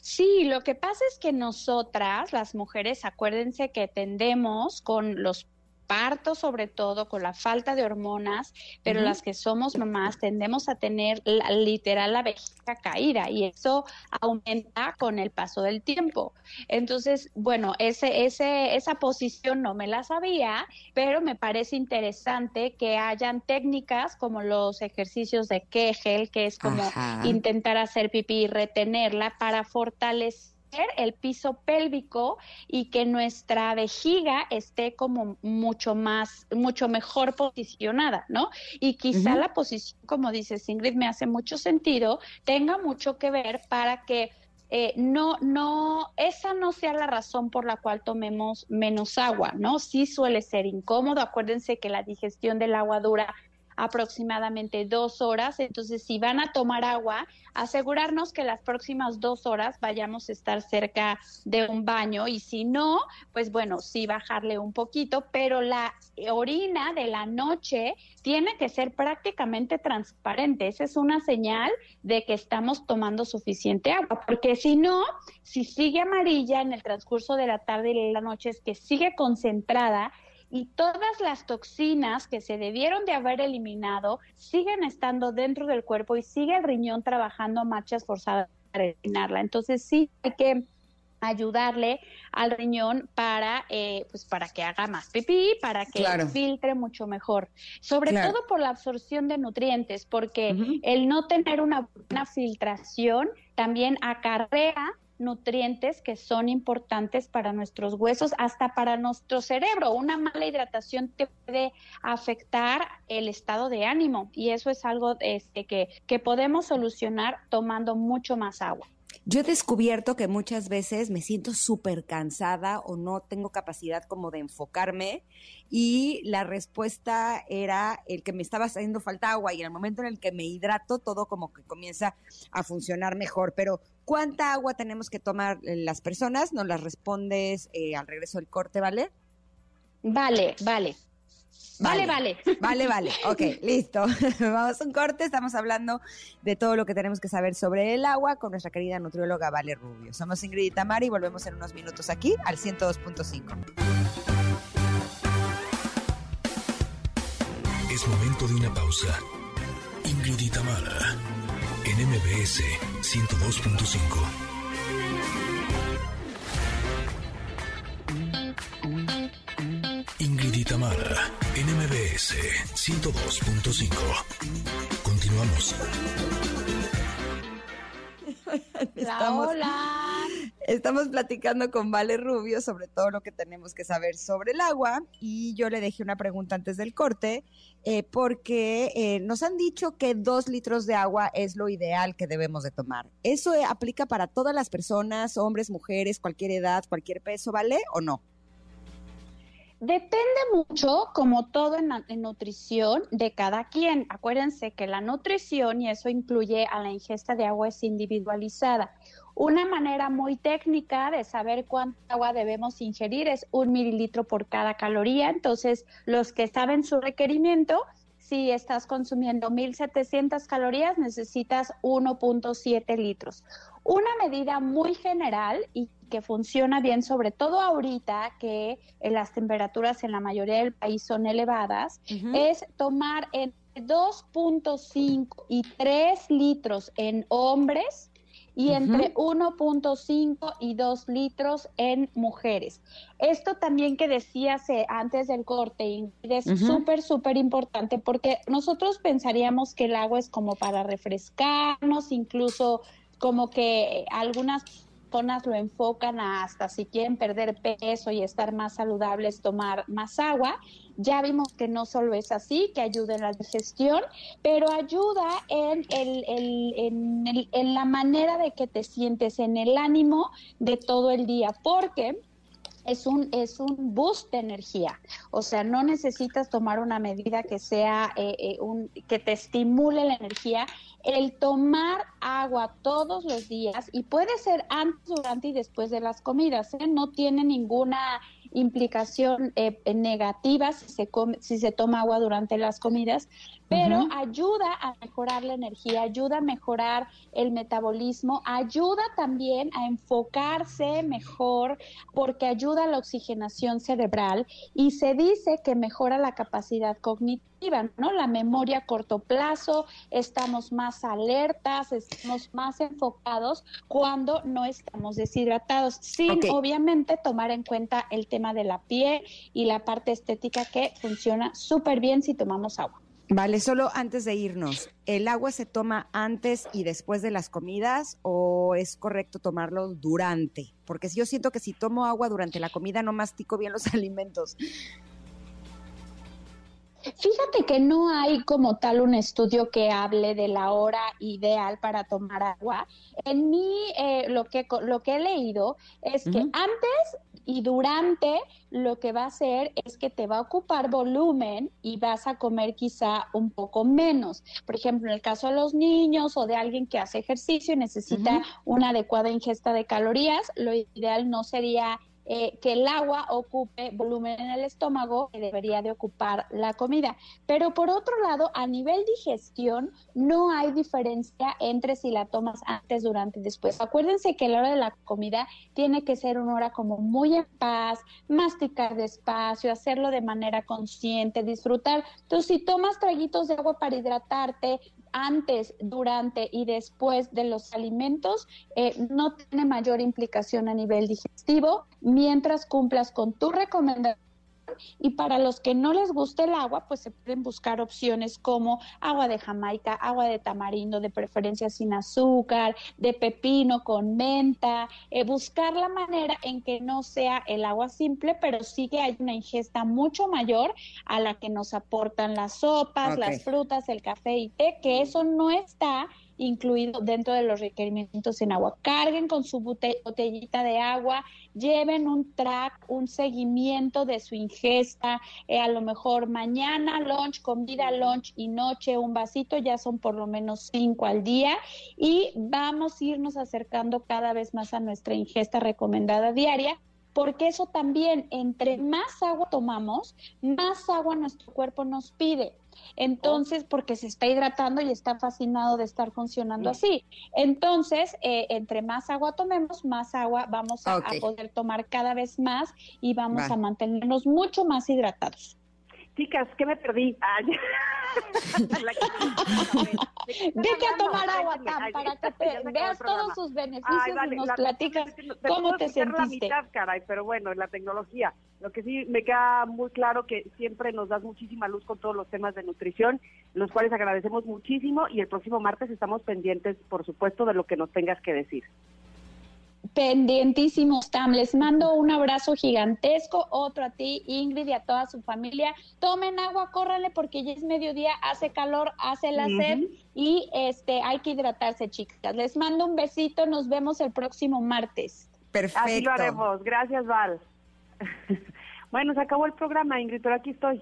Speaker 10: Sí, lo que pasa es que nosotras, las mujeres, acuérdense que tendemos con los parto sobre todo, con la falta de hormonas, pero las que somos mamás tendemos a tener la, literal la vejiga caída y eso aumenta con el paso del tiempo. Entonces, bueno, ese, ese, esa posición no me la sabía, pero me parece interesante que hayan técnicas como los ejercicios de Kegel, que es como intentar hacer pipí y retenerla para fortalecer el piso pélvico y que nuestra vejiga esté como mucho más, mucho mejor posicionada, ¿no? Y quizá la posición, como dice Ingrid, me hace mucho sentido, tenga mucho que ver para que eh, no, no, esa no sea la razón por la cual tomemos menos agua, ¿no? Sí suele ser incómodo. Acuérdense que la digestión del agua dura aproximadamente dos horas. Entonces, si van a tomar agua, asegurarnos que las próximas dos horas vayamos a estar cerca de un baño y si no, pues bueno, sí bajarle un poquito, pero la orina de la noche tiene que ser prácticamente transparente. Esa es una señal de que estamos tomando suficiente agua, porque si no, si sigue amarilla en el transcurso de la tarde y la noche, es que sigue concentrada y todas las toxinas que se debieron de haber eliminado siguen estando dentro del cuerpo y sigue el riñón trabajando a marchas forzadas para eliminarla. Entonces sí hay que ayudarle al riñón para pues para que haga más pipí, para que filtre mucho mejor. Sobre todo por la absorción de nutrientes, porque el no tener una buena filtración también acarrea nutrientes que son importantes para nuestros huesos, hasta para nuestro cerebro. Una mala hidratación te puede afectar el estado de ánimo y eso es algo este, que, que podemos solucionar tomando mucho más agua.
Speaker 2: Yo he descubierto que muchas veces me siento súper cansada o no tengo capacidad como de enfocarme y la respuesta era el que me estaba haciendo falta agua y en el momento en el que me hidrato todo como que comienza a funcionar mejor. Pero ¿Cuánta agua tenemos que tomar las personas? Nos las respondes eh, al regreso del corte, ¿vale?
Speaker 10: Vale, vale. Vale, vale.
Speaker 2: Vale, vale. Ok, listo. Vamos a un corte. Estamos hablando de todo lo que tenemos que saber sobre el agua con nuestra querida nutrióloga Vale Rubio. Somos Ingrid y Tamara y volvemos en unos minutos aquí al 102.5.
Speaker 1: Es momento de una pausa. Ingrid y Tamara en MBS 102.5. Ingrid y Tamara, NMBS 102.5. Continuamos.
Speaker 2: Estamos, estamos platicando con Vale Rubio sobre todo lo que tenemos que saber sobre el agua y yo le dejé una pregunta antes del corte eh, porque eh, nos han dicho que dos litros de agua es lo ideal que debemos de tomar. ¿Eso aplica para todas las personas, hombres, mujeres, cualquier edad, cualquier peso, ¿vale o no?
Speaker 10: Depende mucho, como todo en, nutrición, de cada quien. Acuérdense que la nutrición, y eso incluye a la ingesta de agua, es individualizada. Una manera muy técnica de saber cuánta agua debemos ingerir es un mililitro por cada caloría. Entonces, los que saben su requerimiento, si estás consumiendo 1.700 calorías, necesitas 1.7 litros. Una medida muy general y que funciona bien, sobre todo ahorita que eh, las temperaturas en la mayoría del país son elevadas, es tomar entre 2.5 y 3 litros en hombres y entre 1.5 y 2 litros en mujeres. Esto también que decías eh, antes del corte es súper, súper importante porque nosotros pensaríamos que el agua es como para refrescarnos, incluso como que algunas lo enfocan hasta si quieren perder peso y estar más saludables, tomar más agua. Ya vimos que no solo es así, que ayuda en la digestión, pero ayuda en, el, en, el, en la manera de que te sientes, en el ánimo de todo el día, porque es un, es un boost de energía. O sea, no necesitas tomar una medida que sea eh, eh, un, que te estimule la energía. El tomar agua todos los días, y puede ser antes, durante y después de las comidas, ¿eh? no tiene ninguna implicación negativa si se, come, si se toma agua durante las comidas, pero ayuda a mejorar la energía, ayuda a mejorar el metabolismo, ayuda también a enfocarse mejor porque ayuda a la oxigenación cerebral y se dice que mejora la capacidad cognitiva, ¿no? La memoria a corto plazo, estamos más alertas, estamos más enfocados cuando no estamos deshidratados, sin obviamente tomar en cuenta el tema de la piel y la parte estética que funciona súper bien si tomamos agua.
Speaker 2: Vale, solo antes de irnos, ¿el agua se toma antes y después de las comidas o es correcto tomarlo durante? Porque yo siento que si tomo agua durante la comida no mastico bien los alimentos.
Speaker 10: Fíjate que no hay como tal un estudio que hable de la hora ideal para tomar agua. En mí, eh, lo, que, lo que he leído es que antes y durante lo que va a hacer es que te va a ocupar volumen y vas a comer quizá un poco menos. Por ejemplo, en el caso de los niños o de alguien que hace ejercicio y necesita una adecuada ingesta de calorías, lo ideal no sería eh, que el agua ocupe volumen en el estómago que debería de ocupar la comida. Pero por otro lado, a nivel digestión, no hay diferencia entre si la tomas antes, durante y después. Acuérdense que la hora de la comida tiene que ser una hora como muy en paz, masticar despacio, hacerlo de manera consciente, disfrutar. Entonces, si tomas traguitos de agua para hidratarte, antes, durante y después de los alimentos eh, no tiene mayor implicación a nivel digestivo. Mientras cumplas con tu recomendación y para los que no les guste el agua, pues se pueden buscar opciones como agua de Jamaica, agua de tamarindo, de preferencia sin azúcar, de pepino con menta, eh, buscar la manera en que no sea el agua simple, pero sí que hay una ingesta mucho mayor a la que nos aportan las sopas, las frutas, el café y té, que eso no está incluido dentro de los requerimientos en agua. Carguen con su botellita de agua, lleven un track, un seguimiento de su ingesta, eh, a lo mejor mañana lunch, comida lunch y noche un vasito, ya son por lo menos cinco al día y vamos a irnos acercando cada vez más a nuestra ingesta recomendada diaria porque eso también, entre más agua tomamos, más agua nuestro cuerpo nos pide. Entonces, porque se está hidratando y está fascinado de estar funcionando así. Entonces, eh, entre más agua tomemos, más agua vamos a, poder tomar cada vez más y vamos a mantenernos mucho más hidratados.
Speaker 11: Chicas, ¿qué me perdí?
Speaker 10: Vete a tomar agua, Tam, para que te veas todos sus beneficios y nos platicas cómo te sentiste. La mitad,
Speaker 11: caray, pero bueno, la tecnología. Lo que sí me queda muy claro que siempre nos das muchísima luz con todos los temas de nutrición, los cuales agradecemos muchísimo y el próximo martes estamos pendientes, por supuesto, de lo que nos tengas que decir
Speaker 10: pendientísimos, Tam. Les mando un abrazo gigantesco, otro a ti, Ingrid, y a toda su familia. Tomen agua, córranle porque ya es mediodía, hace calor, hace la sed y este hay que hidratarse, chicas. Les mando un besito, nos vemos el próximo martes.
Speaker 11: Perfecto. Así lo haremos. Gracias, Val. Bueno, se acabó el programa, Ingrid, pero aquí estoy.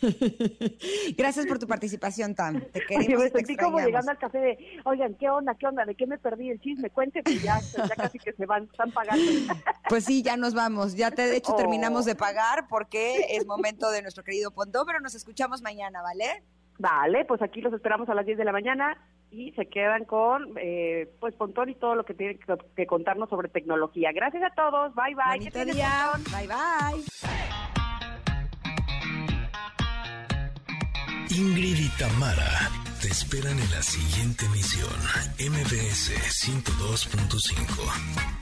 Speaker 2: Gracias por tu participación, Tam. Te queremos,
Speaker 11: Oye, me sentí como llegando al café de, oigan, ¿qué onda, qué onda? ¿De qué me perdí el chisme? Cuénteme, ya, ya casi que se van, están pagando.
Speaker 2: Pues sí, ya nos vamos. Ya te, de hecho, terminamos de oh. pagar porque es momento de nuestro querido Pontón, pero nos escuchamos mañana, ¿vale?
Speaker 11: Vale, pues aquí los esperamos a las 10 de la mañana y se quedan con eh, pues Pontón y todo lo que tiene que, contarnos sobre tecnología. Gracias a todos, bye bye.
Speaker 2: Bonito día. Bye bye.
Speaker 1: Ingrid y Tamara te esperan en la siguiente emisión, MBS 102.5.